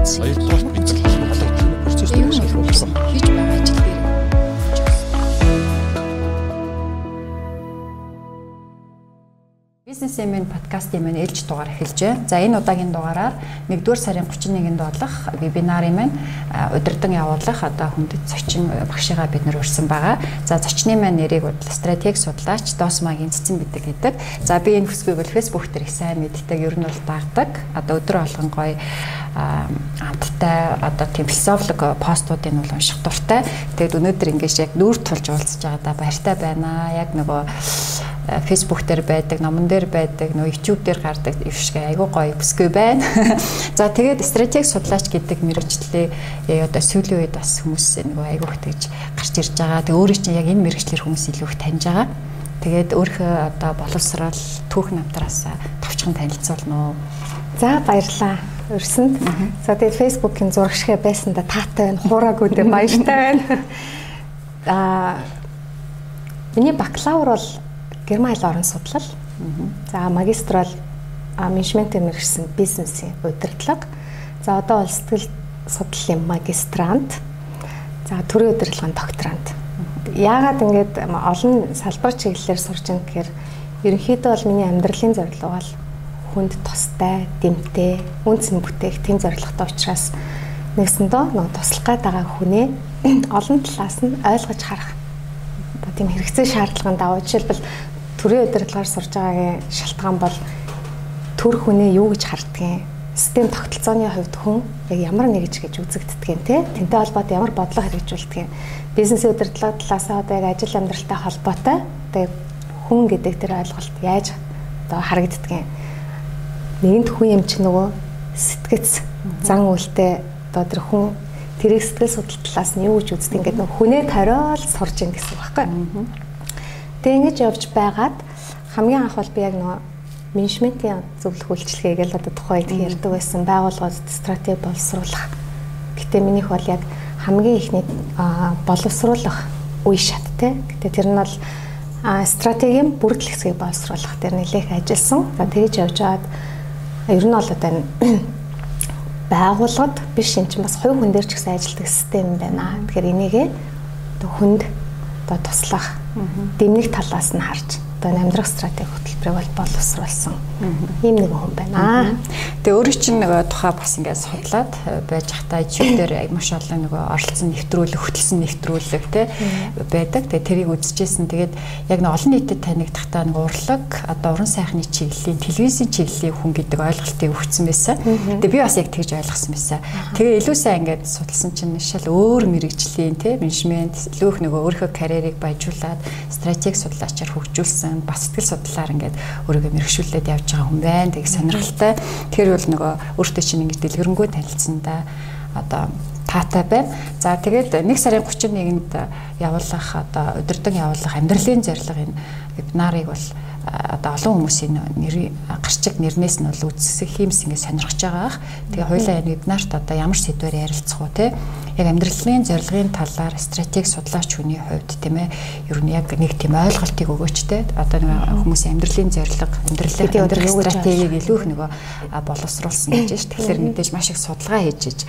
мэдсэн. Хоёрдугаар бид нар холбогдлоо процесс. Хийж байгаа ажил дээр Бизнес эмэн подкастын маань ээлж дугаар эхэлж байна. За энэ удаагийн дугаараар 1-р сарын 31-нд болох вебинарын маань удирдан явуулах одоо хүндэт зочин багшигаа бид нэр урьсан байгаа. За зочны маань нэрийг бодлоо стратеги судлаач Досмагийн цэцэн бидэг гэдэг. За би энэ бүсгүйг бол Facebook дээр их сайн мэддэг, ер нь бол дагдаг. Одоо өдөр болгон гоё амттай одоо тийм философик постуудыг бол унших дуртай. Тэгэд өнөөдөр ингэж яг нүүр тулж уулзж байгаа да баяртай байна. Яг нөгөө Facebook дээр байдаг, номон дээр байдаг, нөө YouTube дээр гардаг ившгэ айгуу гоё бүсгүй байна. За тэгээд стратеги судлаач гэдэг мэрэгчлээ э, одоо сүүлийн үед бас хүмүүс нөгөө айгуу тэгж гарч ирж байгаа. Тэг өөрөө чинь яг энэ мэрэгчлэр хүмүүс илүү их таньж байгаа. Тэгээд өөрийнхөө одоо боловсрал түүх намтраас товчхон танилцуулна уу. За баярлалаа. Өрсөнд. За тэгээд фейсбુકийн зурагшгэ байсан да таатай байна. Хуураагүй дээ баяртай байна. Аа Миний бакалавр бол Герман хэл орон судлал. За магистр бол менежментээр мэргэжсэн бизнесийн удирдлага. За одоо бол сэтгэл судлалын магистрант. За төрийн удирдлагын докторант. Яагаад ингэж олон салбар чиглэлээр сурч байгаа гэхээр ерөнхийдөө бол миний амьдралын зорилго бол хүнд тустай, дэмтэй, үнц бүтээх тийм зорилготой учраас нэгсэндөө нэг туслах гээд байгаа хүнээ олон талаас нь ойлгож харах. Тийм хэрэгцээ шаардлагын даваа жишээлбэл төрийн удирдлагаар сурж байгаагийн шалтгаан бол төр хүнээ юу гэж харддгийг систем тогтолцооны хувьд хүн яг ямар нэгж гэж үзэгддгийг те тэнтэй холбоотой ямар бодлого хэрэгжүүлдгийг бизнес удирдлага талаасаа одоо яг ажил амьдралтай холбоотой тэгээ хүн гэдэг тэр ойлголт яаж одоо харагддгийг нэгэнт хүн юм чи нөгөө сэтгэц зан үйлтэй одоо тэр хүн тэрийг сэтгэл судлал талаас нь юу гэж үздэг ингээд нөгөө хүнээ тариол сурж ин гэсэн үг байхгүй. Тэгээ ингэж явж байгаад хамгийн анх бол би яг нөгөө менежментийн зөвлөх үйлчлэгийг л одоо тухайд ярьдаг байсан байгууллагууд стратеги боловсруулах. Гэтэ минийх бол яг хамгийн ихний боловсруулах үе шат те. Гэтэ тэр нь бол стратегийн бүрдэл хэсгийг боловсруулах дээр нэлээх ажилласан. За тэгж явж байгаад ер нь бол одоо байгууллагад биш юм чинь бас хувь хүн дээр ч гэсэн ажилладаг систем байна. Тэгэхээр энийгээ одоо хүнд одоо туслах дэмнэх талаас нь харж одоо амьдрах стратеги хөтөлбөрийг бол боловсруулсан ийм нэг хүн байна. Тэгээ өөрөө чинь нөгөө тухай бас ингээд судлаад э, байж хата ижил дээр маш олон нөгөө оролцсон нэвтрүүлэг, хөтөлсөн нэвтрүүлэг те байдаг. Тэгээ тэрийг үзчихсэн. Тэгээд яг нэг олон нийтэд танигдахдаа нэг урлаг одоо уран сайхны чиглэлийн телевизийн чиглэлийн хүн гэдэг ойлголтыг өгсөн байсан. Тэгээ би бас яг тэгж ойлгосон байсан. Тэгээ илүү сайн ингээд судалсан чинь шал өөр мэрэгжлийн те менежмент илүү их нөгөө өөрийнхөө карьерийг баяжуулаад стратеги судлаачаар хөгжүүлсэн байсан. Бас сэтгэл судлаар ингээд өөрийгөө мэрэгшүүлээд явж байгаа хүн байна. Тэг сонирхолтой. Тэр бол нөгөө өөртөө чинь ингээд дэлгэрэнгүй танилцсандаа одоо таатай байна. За тэгээд 1 сарын 31-нд явуулах одоо удирдан явуулах амьдралын зорилго энэ вебинарыг бол одоо олон хүмүүсийн нэр гарчиг нэрнээс нь бол үзсэх юмс ингэ сонирхож байгаа ах. Тэгээ хоёлаа вебинарт одоо ямар сэдвээр ярилцах уу те. Яг амьдралын зорилгын талаар стратеги судлаач хүний хувьд тийм ээ ер нь яг нэг тийм ойлголтыг өгөөч те. Одоо нэг хүмүүсийн амьдралын зорилго, амьдралын амьдрах стратегийг илүү их нөгөө боловсруулсан гэж ш. Тэгэхээр мэдээж маш их судалгаа хийж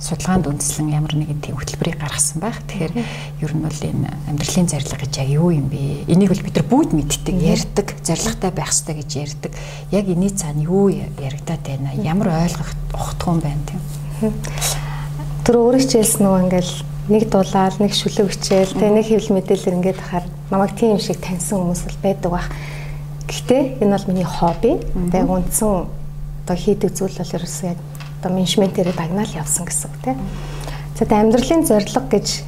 судалгаанд үндэслэн ямар нэгэн тийм хөтөлбөрийг гаргасан байх. Тэгэхээр ер нь бол энэ амьдралын зорилго гэж яг юу юм бэ? Энийг бол бид нар бүгд мэддэг, ярьдаг, зорилготой байх хэрэгтэй гэж ярьдаг. Яг энэний цаана юу яригадаад байна? Ямар ойлгох юм байна тийм. Тэр өөрөө хичээлсэн нөгөө ингээл нэг дулаал, нэг шүлэг хичээл, тэгээ нэг хэвлэл мэдээлэл ингээд хахаар намайг тийм шиг таньсан хүмүүс бол байдаг бах. Гэхдээ энэ бол миний хобби. Тэгээ үндсэн одоо хийдэг зүйл бол ерөөсөө яг одоо менежментээр дагнаал явсан гэсэн үг тийм. За тэ амьдралын зорилго гэж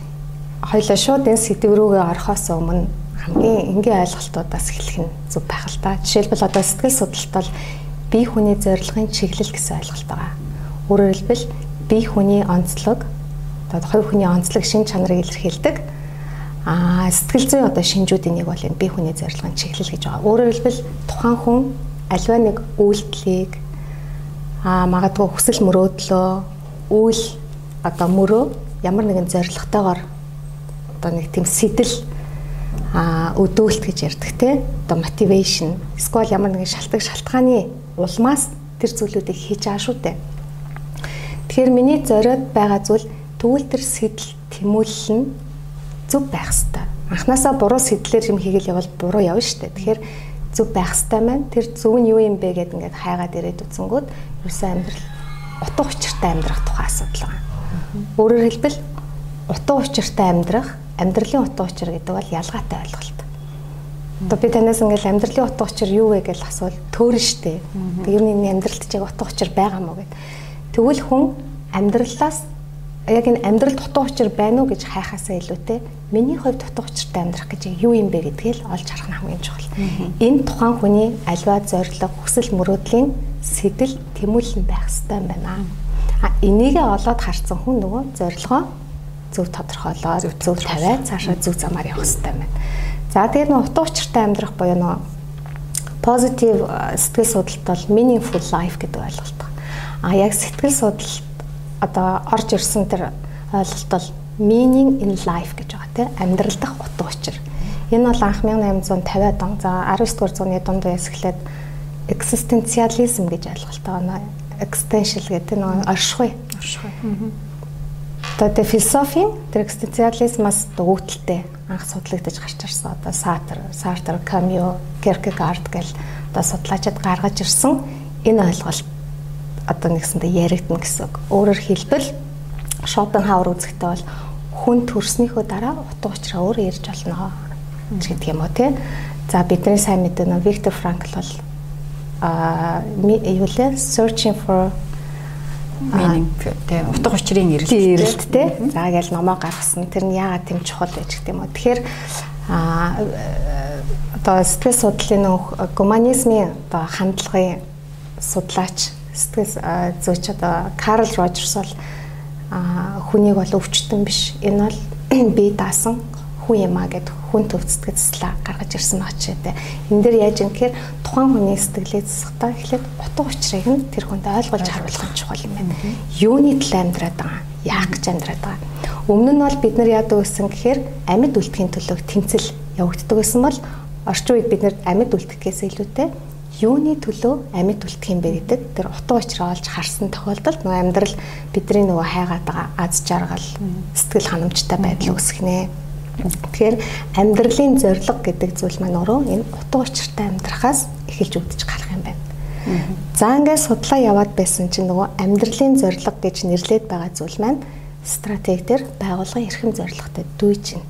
хоёлаа шууд энэ сэдв рүүгээ орохоос өмнө хамгийн энгийн ойлголтуудаас эхлэх нь зөв байх л та. Жишээлбэл одоо сэтгэл судлалт бол бие хүний зорилгын чиглэл гэсэн ойлголт байгаа. Өөрөөр хэлбэл бие хүний онцлог одоо хувь хүний онцлог шин чанарыг илэрхийлдэг. Аа сэтгэл зүйн одоо шинжүүдийн нэг бол энэ бие хүний зорилгын чиглэл гэж байгаа. Өөрөөр хэлбэл тухайн хүн альва нэг үйлдэлийг аа магадгүй хүсэл мөрөөдлөө үйл одоо мөрөө ямар нэгэн зорилготойгоор одоо нэг тийм сэтэл а өдөөлт гэж ярьдаг те одоо мотивашн эсвэл ямар нэгэн шалтгаан шалтгааны улмаас тэр зүйлүүдийг хийж байгаа шүү дээ. Тэгэхээр миний зориод байгаа зүйл тэгвэл тэр сэтэл тэмүүлэл нь зөв байх хэвээр. Анханасаа буруу сэтлэр юм хийгээл явал буруу явна шүү дээ. Тэгэхээр зөв байх хэвээр маань тэр зөв нь юу юм бэ гэд ингээд хайгаад ирээд үцэнгүүд ерөөсөө амьдрал утга учиртай амьдрах тухай асуудал байна. Өөрөөр хэлбэл утга учиртай амьдрах, амьдралын утга учир гэдэг бол ялгаатай ойлголт. Одоо би танаас ингээл амьдралын утга учир юу вэ гэж асуувал төөрн штэ. Ер нь энэ амьдралд ч яг утга учир байгаа мó гэд. Тэгвэл хүн амьдралаас яг энэ амьдралд утга учир байна уу гэж хайхаасаа илүүтэй миний хувьд утга учиртай амьдрах гэж юу юм бэ гэдгийг л олж харах нь хамгийн чухал. Энэ тухайн хүний альва зориг, хүсэл мөрөөдлийн сэтэл тэмүүлэн байх хэрэгтэй юм байна. А энийгээ олоод харсан хүн нөгөө зорилгоо зөв тодорхойлоо, зөв тавиад цаашаа зөв замаар явах хэрэгтэй юм байна. За тэгээд нөгөө утга учиртай амьдрах буюу нөгөө positive сэтгэл судлалт бол meaningful life гэдэг ойлголт. А яг сэтгэл судлалт одоо орж ирсэн тэр ойлголт бол meaning in life гэж байгаа тийм амьдрал дахь утга учир. Энэ бол анх 1850-аад он за 19 дугаар зууны дунд үеэс эхлээд existentialism гэж ойлголттой байна. Existential гэдэг нэг оршихуй. Оршихуй. Одоо тэ философи тэр existentialism-аас өгөгдөлтэй анх судлагдаж гарч ирсэн. Одоо Сартр, Сартр, Камю, Кierkegaard гэл одоо судлаачид гаргаж ирсэн энэ ойлголт одоо нэгсэндээ яригдана гэсэн. Өөрөөр хэлбэл Шопенхауэр үзэхдээ бол хүн төрснийхөө дараа утга учираа өөрөө ирж болно гэдэг юм уу тий. За бидний сайн мэддэг нөө Виктор Франкл бол а юу лээ searching for meaning тий утга учирын эрэлт тий. За гээл номоо гаргасан. Тэр нь яагаад тэм чухал байж гэдэг юм уу. Тэгэхээр а одоо сэтгэл судлалын гуманизмын одоо хандлагын судлаач сэтгэл зүйч одоо Карл Рожерс бол хүнийг бол өвчтөн биш. Энэ бол би даасан хүн юм а гэд хүн төв сэтгэл зэслэ гаргаж ирсэн очиэтэй. Энэ дээр яаж юм гэхээр тухайн хүний сэтгэлээ засахтаа эхлээд утга учирыг нь тэр хүнд ойлгуулж харуулах нь чухал юм байна. Юуны төлөө амьдраад байгаа, яах гэж амьдраад байгаа. Өмнө нь бол бид нар яадаг гэсэн гэхээр амьд үлдэхийн төлөө тэмцэл явагддаг гэсэн бол орчин үед бид нар амьд үлдэхээс илүүтэй юуны төлөө амьд үлдэх юм бэ гэдэг тэр утга учираа олж харсан тохиолдолд нөгөө амьдрал бидний нөгөө хайгаад байгаа аз жаргал сэтгэл ханамжтай байдал үүсэх нэ. Тэгэхээр амьдралын зорилго гэдэг зүйл маань өөрөө энэ утга учиртай амьдрахаас эхэлж үүдэж гарах юм байна. За ингээд судлаа яваад байсан чинь нөгөө амьдралын зорилго гэж нэрлээд байгаа зүйл маань стратегиэр байгуулгын эрхэм зорилготой дүй чинь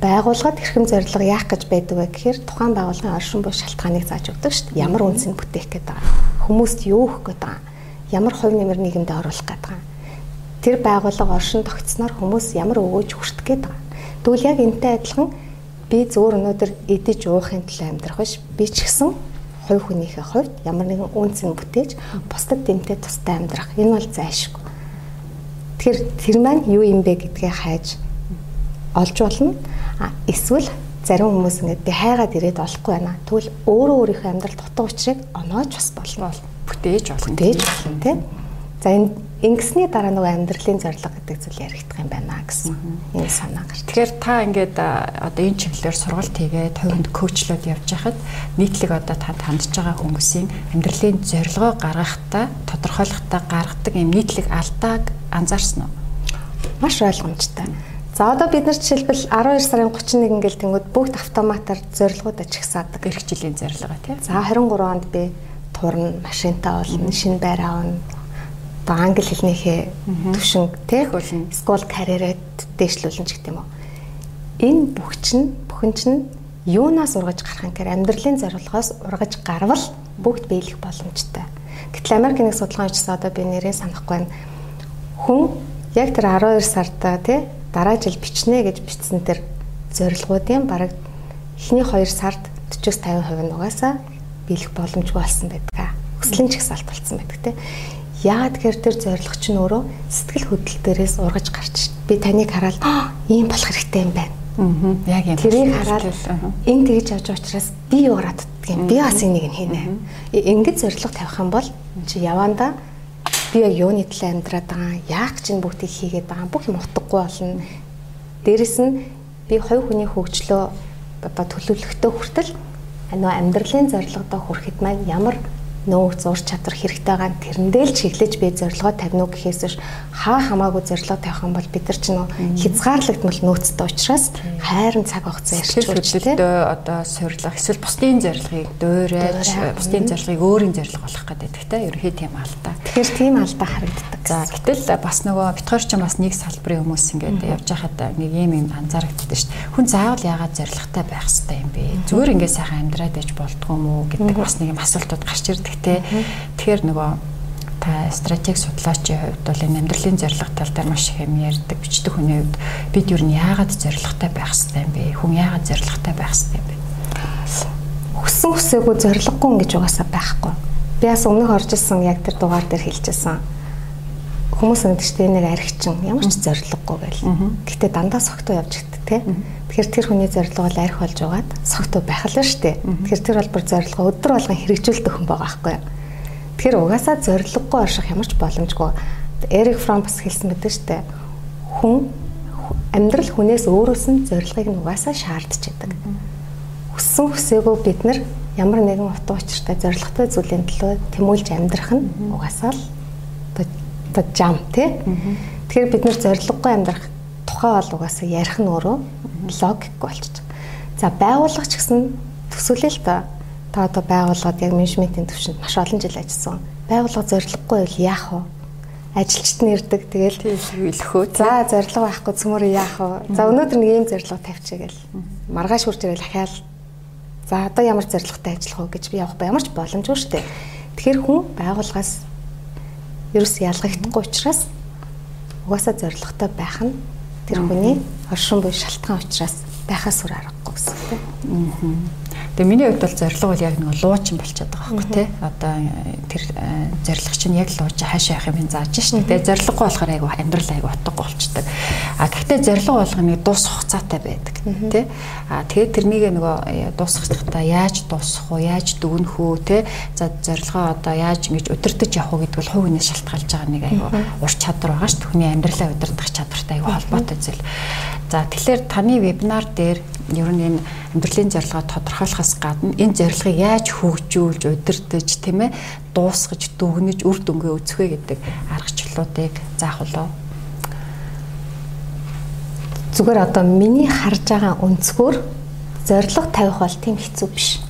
байгууллагад эрхэм зорилго яах гэж байдаг вэ гэхээр тухайн байгууллагын оршин буй шалтгааныг зааж өгдөг шүү дээ. Ямар үнсэнд бүтээх гээд байгаа. Хүмүүст юу өгөх гээд байгаа. Ямар хувь нэмэр нийгэмд оруулах гээд байгаа. Тэр байгууллага оршин тогтсноор хүмүүс ямар өгөөж хүртэх гээд байгаа. Тэгвэл яг энтэй адилхан би зөвөр өнөөдөр идэж уухын төлөө амьдрах биш. Би ч гэсэн хувь хүнийхээ хувьд ямар нэгэн үнцэн бүтээж бусдад дэмтэй тустай амьдрах. Энэ бол зайшгүй. Тэгэхээр тэр маань юу юм бэ гэдгээ хайж олж болно эсвэл зарим хүмүүс ингээд би хайгаад ирээд олохгүй байна. Тэгвэл өөрөө өөрийнхөө амьдралд дутуу учрыг оноож бас болно. Бүтээж болно. Бүтээж болно тий. За энэ ингэсний дараа нөгөө амьдралын зорилго гэдэг зүйл яригдах юм байна гэсэн энэ санаа гарч. Тэгэхээр та ингээд одоо энэ чиглэлээр сургалт хийгээд хувинд коучлоод явж хахад нийтлэг одоо танд хандж байгаа хүмүүсийн амьдралын зорилгоо гаргахтаа тодорхойлохтаа гаргадаг юм нийтлэг алдааг анзаарсан уу? Маш ойлгомжтой. За одоо бид нар жишээлбэл 12 сарын 31 ингээл тэнгууд бүгд автоматар зорилгоуд ажигсаадаг. Ирэх жилийн зорилгоо тийм. За 23 онд би турна, машинтаа болно, шинэ байр аавна. Одоо англи хэлнийхээ төвшин тийм скул карьерээ дээшлүүлэн ч гэдэм үү. Энэ бүх чинь бүхэн чинь юунаас ургаж гарах гэхээр амьдралын зорилгоос ургаж гарвал бүгд биелэх боломжтой. Гэтэл Америкийн нэг судалгаанчдаа одоо би нэрээ санахгүй байна. Хүн яг тэр 12 сарда тий дараа жил бичнэ гэж бичсэн тэр зорилгоудын бараг эхний 2 сард 40-50% нь угаасаа биелэх боломжгүй болсон байдаг. Хүслийн чагсаалт болсон байдаг те. Яагаад гэхээр тэр зорилго чинь өөрөө сэтгэл хөдлөл дээрээс ургаж гарч би таныг хараад ийм болох хэрэгтэй юм байна. Аа. Яг юм. Тэрийг хараад энэ тэгж явж байгаа учраас би юу гараад дтгийм. Би бас энийг нь хийнэ. Ингээд зорилго тавих юм бол чи явандаа би яг юуны төлөө амьдраад байгаа яах гэж энэ бүгдийг хийгээд байгаа бүх юм утгагүй болно. Дээрэс нь би хувь хүний хөгжлөө одоо төлөвлөлтөө хүртэл нөө амьдралын зорилгодоо хүрэхэд маань ямар нөөц ур чадвар хэрэгтэй байгаа нь тэрэндээ л чиглэж би зорилгоо тавина уу гэхээс биш хаа хамаагүй зорилгоо тавих юм бол бид нар ч нөө хязгаарлагдмал нөөцтэй учраас хайрын цаг хугацаа үү одоо сорилго эсвэл бусдын зорилгыг дөөрэж бусдын зорилгыг өөрийн зорилго болох гэдэг те ерөөхдөө тийм алдаа. Тэгэхээр тийм алдаа харагддаг. За гэтэл бас нөгөө битгаар ч бас нэг салбарын хүмүүс ингээд явж байхад нэг юм юм анзаарэгддэг шүү дээ. Хүн заавал яагаад зорилготой байх хэрэгтэй юм бэ? Зүгээр ингээд сайхан амьдраад иж болдгоо мүү гэдэг бас нэг юм асуултууд гарч ирдэг те. Тэгэхээр нөгөө та стратеги судлаачийн хувьд бол энэ амьдралын зорилго тал дээр маш их юм ярьдаг. Бичдэг хүний хувьд бид юу нь яагаад зорилготой байх хэрэгтэй юм бэ? Хүн яагаад зорилготой байх хэрэгтэй юм бэ? Хүссэн хүсээгүй зорилгогүй гэж угаасаа байхгүй. Би бас өмнөх орж исэн яг тэр дугаар дээр хэлчихсэн. Хүмүүс нэгдэж нэг архичин ямар ч зорилгогүй байл. Гэтэ дандаа согтуу явж ихтэй те. Тэгэхээр тэр хүний зорилго бол арх болж байгаад согтуу байх л шүү дээ. Тэгэхээр тэр бол бүр зорилго өдөр болгон хэрэгжүүлдэг хүн байгаа байхгүй юу? Тэгэхээр угаасаа зориггүй орших ямар ч боломжгүй. Эрик Фром бас хэлсэн байдаг шүү дээ. Хүн амьдрал хүнээс өөрөөс нь зорилгыг нь угаасаа шаардж байдаг. Хүссэн хүсээгүй бид нар ямар нэгэн утга учиртай зорилготой зүйлийн төлөө тэмүүлж амьдрах нь угаасаа л одоо жам тий. Тэгэхээр бид нар зорилгогүй амьдрах тухай бол угаасаа ярих нь өөрөө логик болчих. За байгууллага ч гэсэн төсөөлөл та та одоо байгууллагад яг менежментийн төвшөнд маш олон жил ажилласан. Байгууллага зорилгогүй бол яах вэ? Ажилчид нь ирдэг тэгэл хэлэхөө. За зорилго байхгүй цөмөр яах вэ? За өнөөдөр нэг ийм зорилго тавьчихъя гэл. Маргааш хурж ирэл ахаал. За одоо ямар зорилготой ажиллах вэ гэж би явах ба ямар ч боломжгүй шүү дээ. Тэгэхээр хүн байгууллагаас ерөөс ялгагдахгүй учраас угаасаа зорилготой байх нь тэр хүний оршин буй шалтгаан учраас байхаас үр аргагүй гэсэн тийм. Аа. Тэгээ миний хувьд бол зорилго бол яг нэг луучин болчиход байгаа байхгүй тий. Одоо тэр э, зорилго чинь яг лууч хаашаа явах юм зааж шин. Тэгээ зорилгогүй болохоор айгу амьдрал айгу утгагүй болчдөг. А гэхдээ зорилго болгох нэг дуус хугацаатай байдаг тий. А тэгээ тэрнийг нөгөө э, дуусгахтаа яаж дуусгах уу, яаж дүгнэх үү тий. За зорилгоо одоо яаж ингэж удирдах явах уу гэдэг бол хувь хүнээс шалтгаалж байгаа нэг айгу ур чадвар байгаа ш. Түүний амьдралаа удирдах чадвартай айгу холбоотой зүйл. За тэгэхээр таны вебинар дээр ер нь энэ амьдралын зорилгоо тодорхойлохоос гадна энэ зорилгыг яаж хөгжүүлж, удирдах тийм ээ дуусгаж, дүгнэж, үр дүнгээ үзэх вэ гэдэг аргачлалуудыг заах болов. Зүгээр одоо миний харж байгаа өнцгөр зорилго тавих бол тийм хэцүү биш.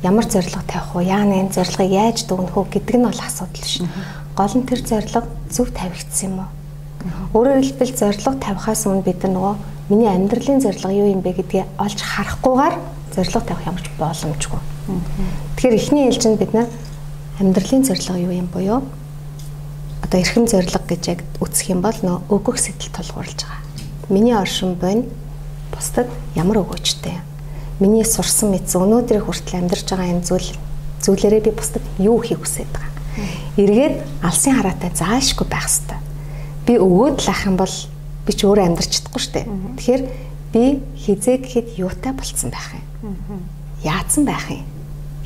Ямар зорилго тавих вэ? Яана энэ зорилгыг яаж дүгнэх вэ гэдэг нь бол асуудал биш. Гол нь тэр зорилго зөв тавигдсан юм уу? Өөрөөр хэлбэл зорилго тавихаас өмнө бид нар нөгөө миний амьдралын зорилго юу юм бэ гэдгийг олж харахгүйгээр зорилго тавих ямар ч боломжгүй. Тэгэхээр эхний ээлжинд бид нар амьдралын зорилго юу юм буюу одоо эрхэм зорилго гэж яг үсэх юм бол нөө өгөх сэтэл тулгуурлаж байгаа. Миний оршин буй нь бусдад ямар өгөөжтэй. Миний сурсан мэд өнөөдрийг хүртэл амьдарч байгаа энэ зүйл зүйлээрээ би бусдад юу хийх хүсэж байгаа. Эргээд алсын хараатай заашгүй байх хэрэгтэй. Би өгөөд л ах юм бол би ч өөрөө амьдарч чадахгүй шүү дээ. Тэгэхээр би хизээ гэхэд юутай болцсон байх юм. Яатсан байх юм.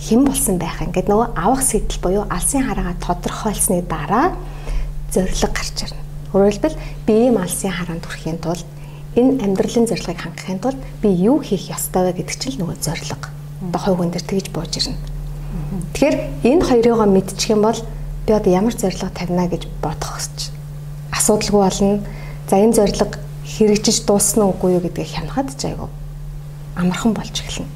Хэн болсон байх юм гэд нөгөө авах сэтэл буюу алсын хараагаа тодорхойлсны дараа зориг гарч ирнэ. Өөрөөр хэлбэл би ийм алсын хараанд хүрэхийн тулд энэ амьдралын зорилгыг хангахын тулд би юу хийх ёстой вэ гэдэг чинь нөгөө зориг. Одоо хувь хүн дээр тэгж бууж ирнэ. Тэгэхээр энэ хоёрыгоо мэдчих юм бол би одоо ямар зорилго тавина гэж бодох гэж асуудалгүй болно За энэ зорилго хэрэгжиж дуусна уугүй юу гэдгийг хянахад ч айгүй амархан болж эхэлнэ.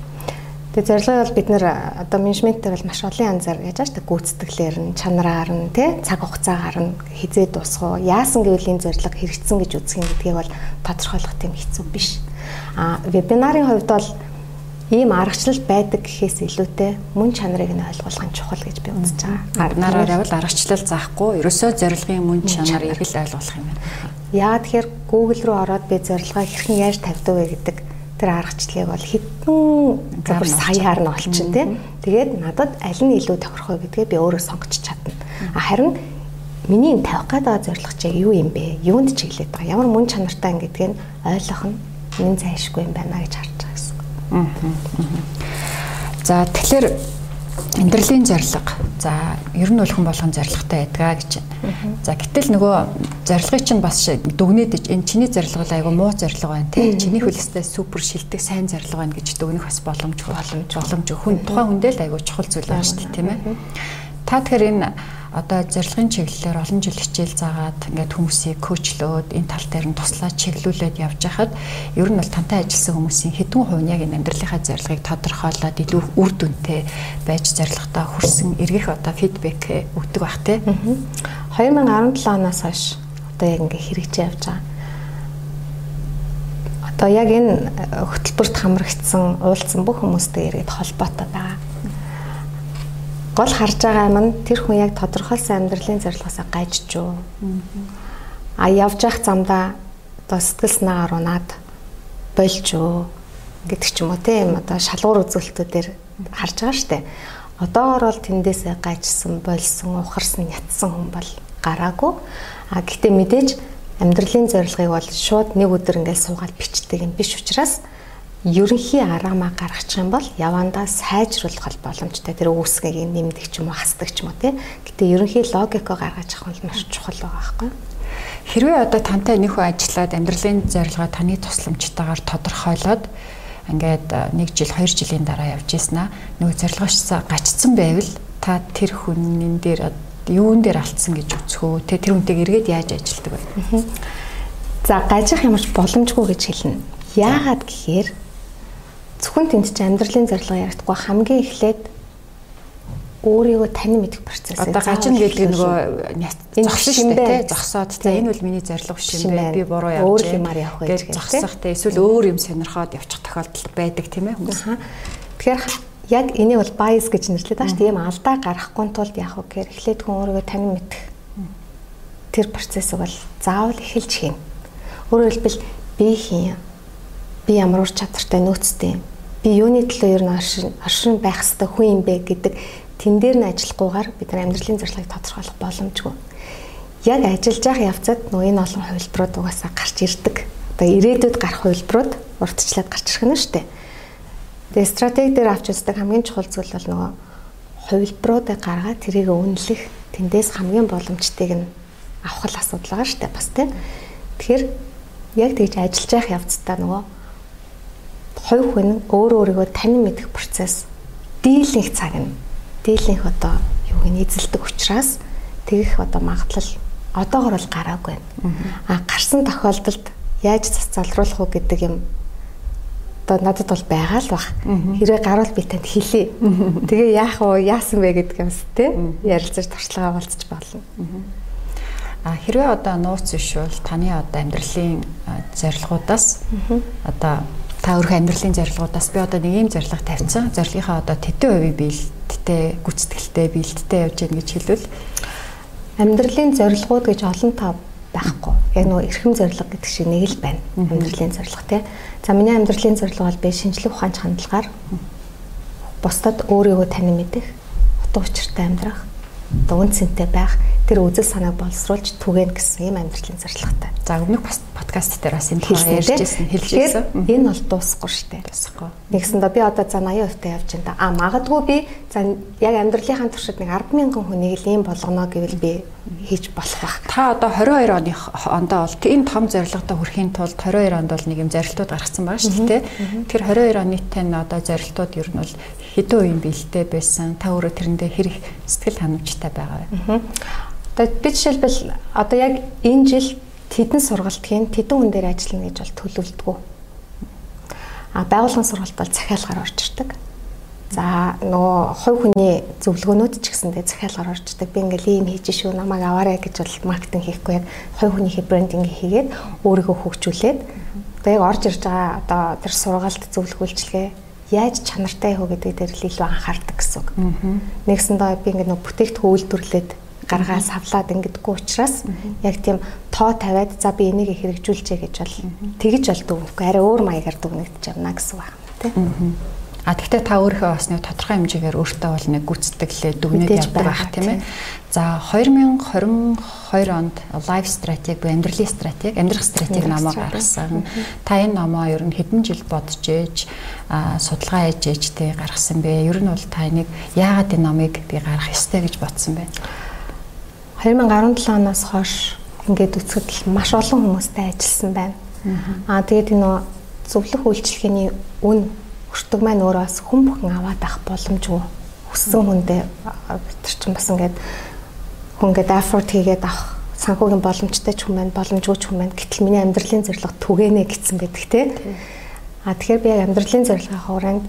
Тэгээ зорилгыг бол бид нэр одоо менежментээр бол маш олон янзаар яаж ааш та гүйцэтгэлээр нь чанараар нь тий цаг хугацаагаар нь хизээ дуусгуу яасан гэвэл энэ зорилго хэрэгжсэн гэж үзэх юм гэдгийг бол тодорхойлох тийм хэцүү биш. А вебинарын хувьд бол ийм аргачлал байдаг гэхээс илүүтэй мөн чанарыг нь ойлгох нь чухал гэж би үзэж байгаа. Нараараа бол аргачлал заахгүй ерөөсөө зорилгын мөн чанарыг л ойлгох юм байна. Яа тэгэхээр Google руу ороод би зорилгоо хэрхэн яаж тавьдаг вэ гэдэг тэр аргачлалыг бол хэдэн зөвхөн саяар нь олчин тий. Тэгээд надад аль нь илүү тохирох вэ гэдгээ би өөрөө сонгож чадна. Харин миний энэ тавих гэдэг зорилго чи юу юм бэ? Юунд чиглээд байгаа? Ямар мөн чанартай юм гэдгийг ойлгох нь минь зайлшгүй юм байна гэж харж. За тэгэхээр амьдралын зорилго. За ер нь бол хүн болгон зорилготой байдгаа гэж байна. За гэтэл нөгөө зорилгыг чинь бас дүгнээд энэ чиний зорилго л айгу муу зорилго байна тий. Чиний хөлстэй супер шилдэг сайн зорилго байна гэж дүгнэх бас боломжгүй боломж боломж хүн тухайн хүндээ л айгу чухал зүйл байна шүү дээ тийм ээ. Та тэгэхээр энэ одоо зорилгын чиглэлээр олон жил хичээл заагаад ингээд хүмүүсийг коучлоод энэ тал дээр нь туслаад чиглүүлээд явж хахад ер нь бол тантай ажилласан хүмүүсийн хэдэн хувь яг энэ амьдралынхаа зорилгыг тодорхойлоод илүү үр дүнтэй байж зорилготой хүрсэн эргэх одоо фидбек өгдөг бах тий. 2017 оноос хойш одоо яг ингээ хэрэгжиж явж байгаа. Одоо яг энэ хөтөлбөрт хамрагдсан уулзсан бүх хүмүүстэй ирээд холбоотой байгаа гол харж байгаа юм нь тэр хүн яг тодорхойлсон амьдралын зорилгоосоо гайжж юу. А явж явах замдаа одоо сэтгэл санаагаар унаад болж юу гэдэг ч юм уу тийм одоо шалгуур үзүүлэлтүүдээр харж байгаа штэ. Одоогор бол тэндээсээ гайжсан, болсон, ухарсан, ятсан хүн бол гараагүй. А гэтээ мэдээж амьдралын зорилгыг бол шууд нэг өдөр ингээл суугаад бичдэг юм биш учраас ерөнхий араамаа гаргачих юм бол явандаа сайжруулах боломжтой тэр үүсгийг нэмдэг ч юм уу хасдаг ч юм уу тий. Гэтэ ерөнхий логикоо гаргаж авах бол маш чухал байгаа байхгүй. Хэрвээ одоо тантай нэг хүн ажиллаад амьдралын зорилгоо таны тусламжтайгаар тодорхойлоод ингээд 1 жил 2 жилийн дараа явж ийснаа нөгөө зорилгоочсоо гачцсан байвал та тэр хүннэн дээр юун дээр алдсан гэж үзэхөө тэ тэр хүнтэйг эргээд яаж ажилтдаг вэ? За гажих ямарч боломжгүй гэж хэлнэ. Яагаад гэхээр Зөвхөн тэнд чи амьдралын зорилго ярихдаггүй хамгийн эхлээд өөрийгөө танин мэдэх процесс. Одоо гажин гэдэг нөгөө зогсон шүү дээ. Зогсоод за энэ бол миний зорилго биш юм байна. Би буруу явж өөр юмар явах гэж зогсох тий. Эсвэл өөр юм сонирхоод явчих тохиолдол байдаг тийм ээ хүмүүс. Тэгэхээр яг энийг бол bias гэж нэрлэдэг байна шүү дээ. Ийм алдаа гарахгүй тулд яах вэ гэхээр эхлээд хүн өөрийгөө танин мэдэх тэр процессыг бол заавал эхэлж хийн. Өөрөөр хэлбэл би хийн. Би ямар ур чадвартай нөөцтэй юм би юуны төлөө ер нь оршин байх хэвээр хүн юм бэ гэдэг тэн дээр нь ажиллахгүйгээр бид нар амьдралын зорилгыг тодорхойлох боломжгүй. Яг ажиллаж явах явцад нөө энэ олон хувилбарууд угаасаа гарч ирдэг. Одоо ирээдүйд гарах хувилбарууд урдчлаад гарч ирэх нь шүү дээ. Тэгээ стратеги дээр авч үздэг хамгийн чухал зүйл бол нөгөө хувилбаруудыг гаргаад тэрийг үнэлэх тэндээс хамгийн боломжтойг нь авах асуудал байгаа шүү дээ бас тийм. Тэгэхээр яг тэгж ажиллаж явах явцдаа нөгөө хувь хүн өөр өөрийгөө танин мэдэх процесс дийлэнх цаг нь дийлэнх одоо юуг нь эзэлдэг учраас тэгэх одоо магадлал одоогор бол гараагүй байна. А гарсан тохиолдолд яаж цацалруулах уу гэдэг юм одоо надад бол байгаа л баг. Хэрэг гарвал би танд хэлье. Тэгээ яах вэ? Яасан бэ гэдэг юмс те ярилцаж туршлагаа болцож болно. А хэрвээ одоо нууц биш бол таны одоо амьдралын зорилгоудаас одоо та өөрийнхөө амьдралын зорилгоудаас би одоо нэг юм зорилго тавьсан. Зорилгынхаа одоо тэдэн хувийг биелдтэй, гүйцэтгэлтэй, биелдтэй явж гин гэж хэлвэл амьдралын зорилгууд гэж олон тав байхгүй. Яг нөгөө эрхэм зорилго гэдэг шиг нэг л байна. Амьдралын зорилго тий. За миний амьдралын зорилго бол би шинжлэх ухааны хандлагаар бусдад өөрийгөө танин мэдэх, утга учиртай амьдрах, дунд цэнтэй байх тэр үзэл санааг боловсруулж түгээн гэсэн юм амьдралын зорилготой. За өмнөх подкаст дээр бас энэ тухай ярьжсэн хэлж байсан. Энэ бол дуусахгүй шүү дээ. Дуусахгүй. Нэгсэндээ би одоо за 80% та явж байна да. А магадгүй би за яг амьдралынхаа туршид нэг 10 мянган хүнийг л ийм болгоно гэвэл би хийж болох байх. Та одоо 22 оны ондоо бол энэ том зорилготой хүрэхийн тулд 22 онд бол нэг юм зорилтууд гаргасан байгаа шүү дээ. Тэр 22 оны тань одоо зорилтууд ер нь бол хэдэн үеийн бэлдээ байсан. Та өөрөө тэрэндээ хэрэг сэтгэл ханамжтай байгаа вэ? Одоо би жишээлбэл одоо яг энэ жил тэдэн сургалтын тэдэн хүн дээр ажиллана гэж бол төлөвлөдгөө. А байгууллагын сургалт бол захиалгаар орж ирдэг. За нөгөө хувь хүний зөвлөгөөнүүд ч гэсэндээ захиалгаар орж ирдэг. Би ингээл ийм хийж шүү намайг аваарай гэж бол маркетинг хийхгүй яг хувь хүнийхээ брендинг хийгээд өөрийгөө хөгжүүлээд одоо яг орж ирж байгаа одоо тэр сургалт зөвлөх үйлчилгээ яаж чанартай юу гэдэг дээр л илүү анхаардаг гэсэн үг. Нэгсэндээ би ингээд нөгөө бүтээгдэхүүн үйлдвэрлээд гаргаа савлаад ингэдэггүй учраас яг тийм тоо тавиад за би энийг хэрэгжүүлжээ гэж бол тэгж бол дүгнэхгүй арай өөр маягаар дүгнэгдэж явна гэсэн үг байна тийм. А тэгвэл та өөрийнхөө бас нэг тодорхой хэмжээгээр өөртөө бол нэг гүйцэтгэлээ дүгнэж явдаг байх тийм ээ. За 2022 онд live стратеги, амьдралын стратеги, амьдрах стратеги намаа гаргасан. Та энэ номоо ер нь хэдэн жил бодож ээж судалгаа хийж ээжтэй гаргасан бэ? Ер нь бол та энийг яагаад энэ номыг би гаргах ёстой гэж бодсон бэ? 2017 оноос хойш ингээд үцгэд маш олон хүмүүстэй ажилласан байна. Аа тэгээд энэ зөвлөх үйлчлэгээний үн өртөг маань өөрөө бас хүн бүхэн аваад авах боломжгүй хүссэн хүндээ тэр чинь бас ингээд хүн ингээд effort хийгээд авах санхүүгийн боломжтой ч байна, боломжгүй ч байна. Гэтэл миний амьдралын зорилго түгэнэ гэсэн байдаг те. А тэгэхээр би яг амьдралын зорилгын хооронд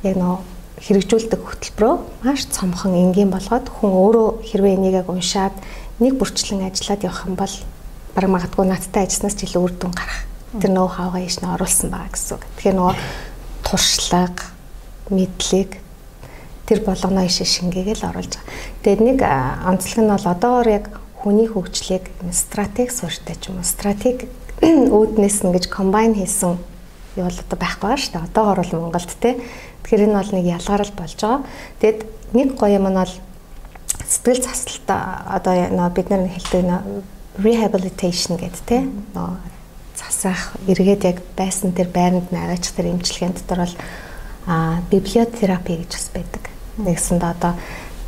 яг нөө хэрэгжүүлдэг хөтөлбөрөө маш цомхон энгийн болгоод хүн өөрөө хэрвээ энийг яг уншаад нэг бүрчлэн ажиллаад явах юм бол баг магадгүй надтай ажилласнаас ч илүү үр дүн гарах. Тэр нөө хавгаа ийш нь оруулсан байгаа гэсэн үг. Тэгэхээр нөгөө туршлага, мэдлэг тэр болгоно ишээ шингээгээл оруулж байгаа. Тэгээд нэг онцлог нь бол одоогор яг хүний хөгжлийг стратеги суурьтай ч юм уу стратеги үүднээс ингэж комбайн хийсэн юу бол одоо байхгүй байгаа шүү дээ. Одоогор бол Монголд те. Тэгэхээр энэ бол нэг ялгарл болж байгаа. Тэгэд нэг гоё юм нь бол сэтгэл засалт одоо бид нар хэлдэг нөө rehabilitation гэдэг те. Нөө засах эргээд яг байсан тэр байранд наваач тэр эмчилгээний дотор бол а библиотерапи гэж бас байдаг. Нэгсэнд одоо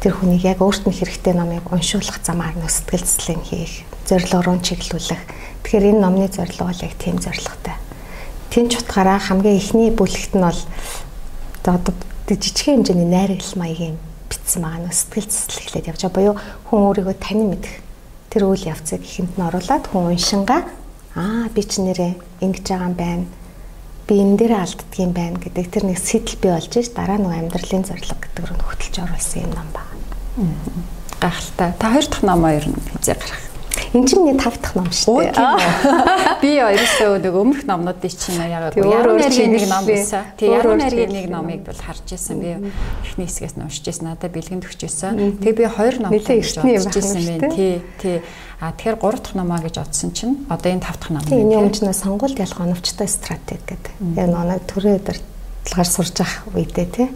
тэр хүнийг яг өөрт нь хэрэгтэй номыг уншуулах замаар нь сэтгэл зүйн хийх, зорилго руу чиглүүлэх. Тэгэхээр энэ номны зорилго бол яг тийм зорилготой. Тинч утгаараа хамгийн ихний бүлэгт нь бол одоо жижигхэн хэмжээний найрагл маягийн битсэн байгаа нь сэтгэл зүйн эхлээд явж байгаа буюу хүн өөрийгөө танин мэдэх тэр үйл явцыг ихэнд нь оруулаад хүн уншингаа аа би ч нэрээ ингэж байгаа юм байна би энэ дээр алддгийм байна гэдэг тэр нэг сэтэл бий болж ш дараа нэг амьдралын зорилго гэдэг рүү хөтөлж оруулсан юм ном байна. Гахалтай. Та хоёр дахь номоо ер нь хизээ гарах. Энд чинь миний тав дахь ном шүү дээ. Би ерөөсөө нэг өмнөх номнуудыг чинь яг яруу найргийн нэг ном байсан. Тэг яруу найргийн нэг номыг бол харж ирсэн. Би эхний хэсгээс нь уншиж ирсэн. Надад бэлгэнд өгч ирсэн. Тэг би хоёр ном уншиж ирсэн байна. Тий, тий. А тэгэхээр 3 дахь номоо гэж бодсон чинь одоо энэ 5 дахь ном. Тийм энэ өмнө нь сонгуульд ялах оновчтой стратеги гэдэг. Яг нэг төрийн удирдлагаар сурж авах үедээ тий.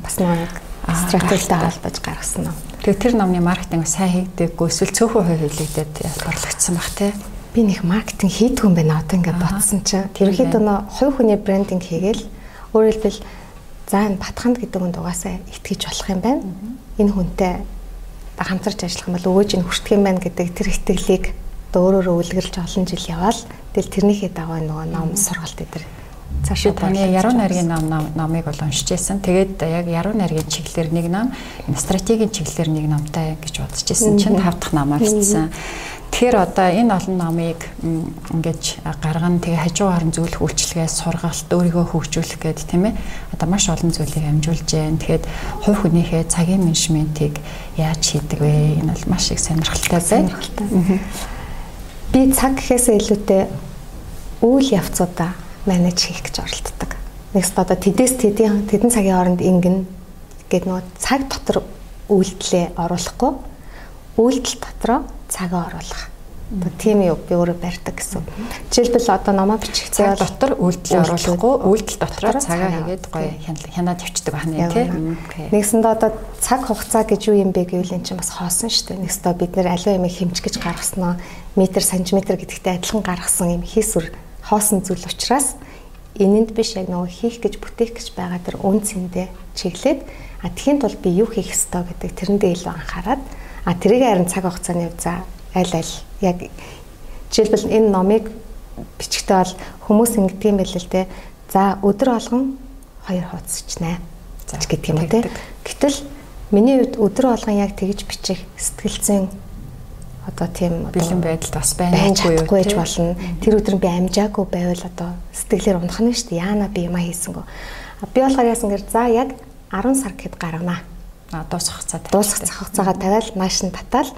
Бас нэг стратегитай холбож гаргасан ном. Тэгээ тэр номны маркетинг сайн хийгдэггүй эсвэл цөөхөн хувь хилэгдээд борлогдсон баг тий. Би нэг маркетинг хийдгүй юм байна одоо ингээд бодсон чинь. Ерөнхийдөө нөө хувь хүний брендинг хийгээл өөрөөр хэлбэл за энэ батханд гэдэг үнд угаасаа итгэж болох юм байна. Энэ хүнтэй хамтарч ажиллах юм бол өвөөж нь хүртэх юм байна гэдэг тэр итгэлийг өөрөөрөө үлгэрлж олон жил яваал. Тэгэл тэрнийхээ дагуу нөгөө ном сургалт эдэр цаашаа таны яруу найргийн ном номыг бол уншиж байсан. Тэгээд яг яруу найргийн чиглэлээр нэг ном, стратегийн чиглэлээр нэг номтай гэж бодож байсан чинь тав дахь номоо бичсэн. Тэгэхээр одоо энэ олон номыг ингэж гаргана тэгээ хажуугаар нь зөвлөх үйлчлэгээ сургалт өөрийгөө хөгжүүлэх гэдэг тийм ээ одоо маш олон зүйлийг амжуулж байна. Тэгэхээр хувь хүнийхээ цагийн менежментийг яаж хийдэг вэ? Энэ бол маш их сонирхолтой байна. Би цаг гэхээсээ илүүтэй үйл явцуудаа менеж хийх гэж оролддог. Нэгс одоо тэдээс тэдийн тэдэн цагийн хооронд ингэн гэдэг нөгөө цаг дотор үйлдэлээ оруулахгүй үйлдэл дотроо цагаа оруулах. Тийм юу би өөрөө барьдаг гэсэн. Жишээлбэл одоо номоо бичих цаг дотор үйлдэл оруулахгүй үйлдэл дотроо цагаа хийгээд гоё хянаад явчихдаг байна тийм. Нэгсэндээ одоо цаг хугацаа гэж юу юм бэ гэвэл эн чинь бас хоосон шүү дээ. Нэгсдээ бид нэр аливаа юм хэмжих гэж гаргаснаа метр сантиметр гэдэгтэй адилхан гаргасан юм хийсвэр хоосон зүйл учраас энэнд биш яг нөгөө хийх гэж бүтээх гэж байгаа тэр үн цэндээ чиглээд а тхийн тулд би юу хийх ёстой гэдэг тэрэндээ илүү анхаарад А тэрийг харин цаг хугацааны хувьд за аль аль яг жишээлбэл энэ номыг бичгтээ бол хүмүүс ингэдэг юм байл л те. За өдөр болгон хоёр хуудас ичнэ. За гэдэг юм те. Гэтэл миний хувьд өдөр болгон яг тэгж бичих сэтгэлзэн одоо тийм бэлэн байдалд бас байнгүй юу гэж болно. Тэр өдөр би амжаагүй байвал одоо сэтгэлээр унах нь шүү дээ. Яана би юмаа хийсэнгөө. Би болохоор яасан гэр за яг 10 сар гэд гаргана дуусах хугацаа дуусах хугацаагаа тавиал машин татаал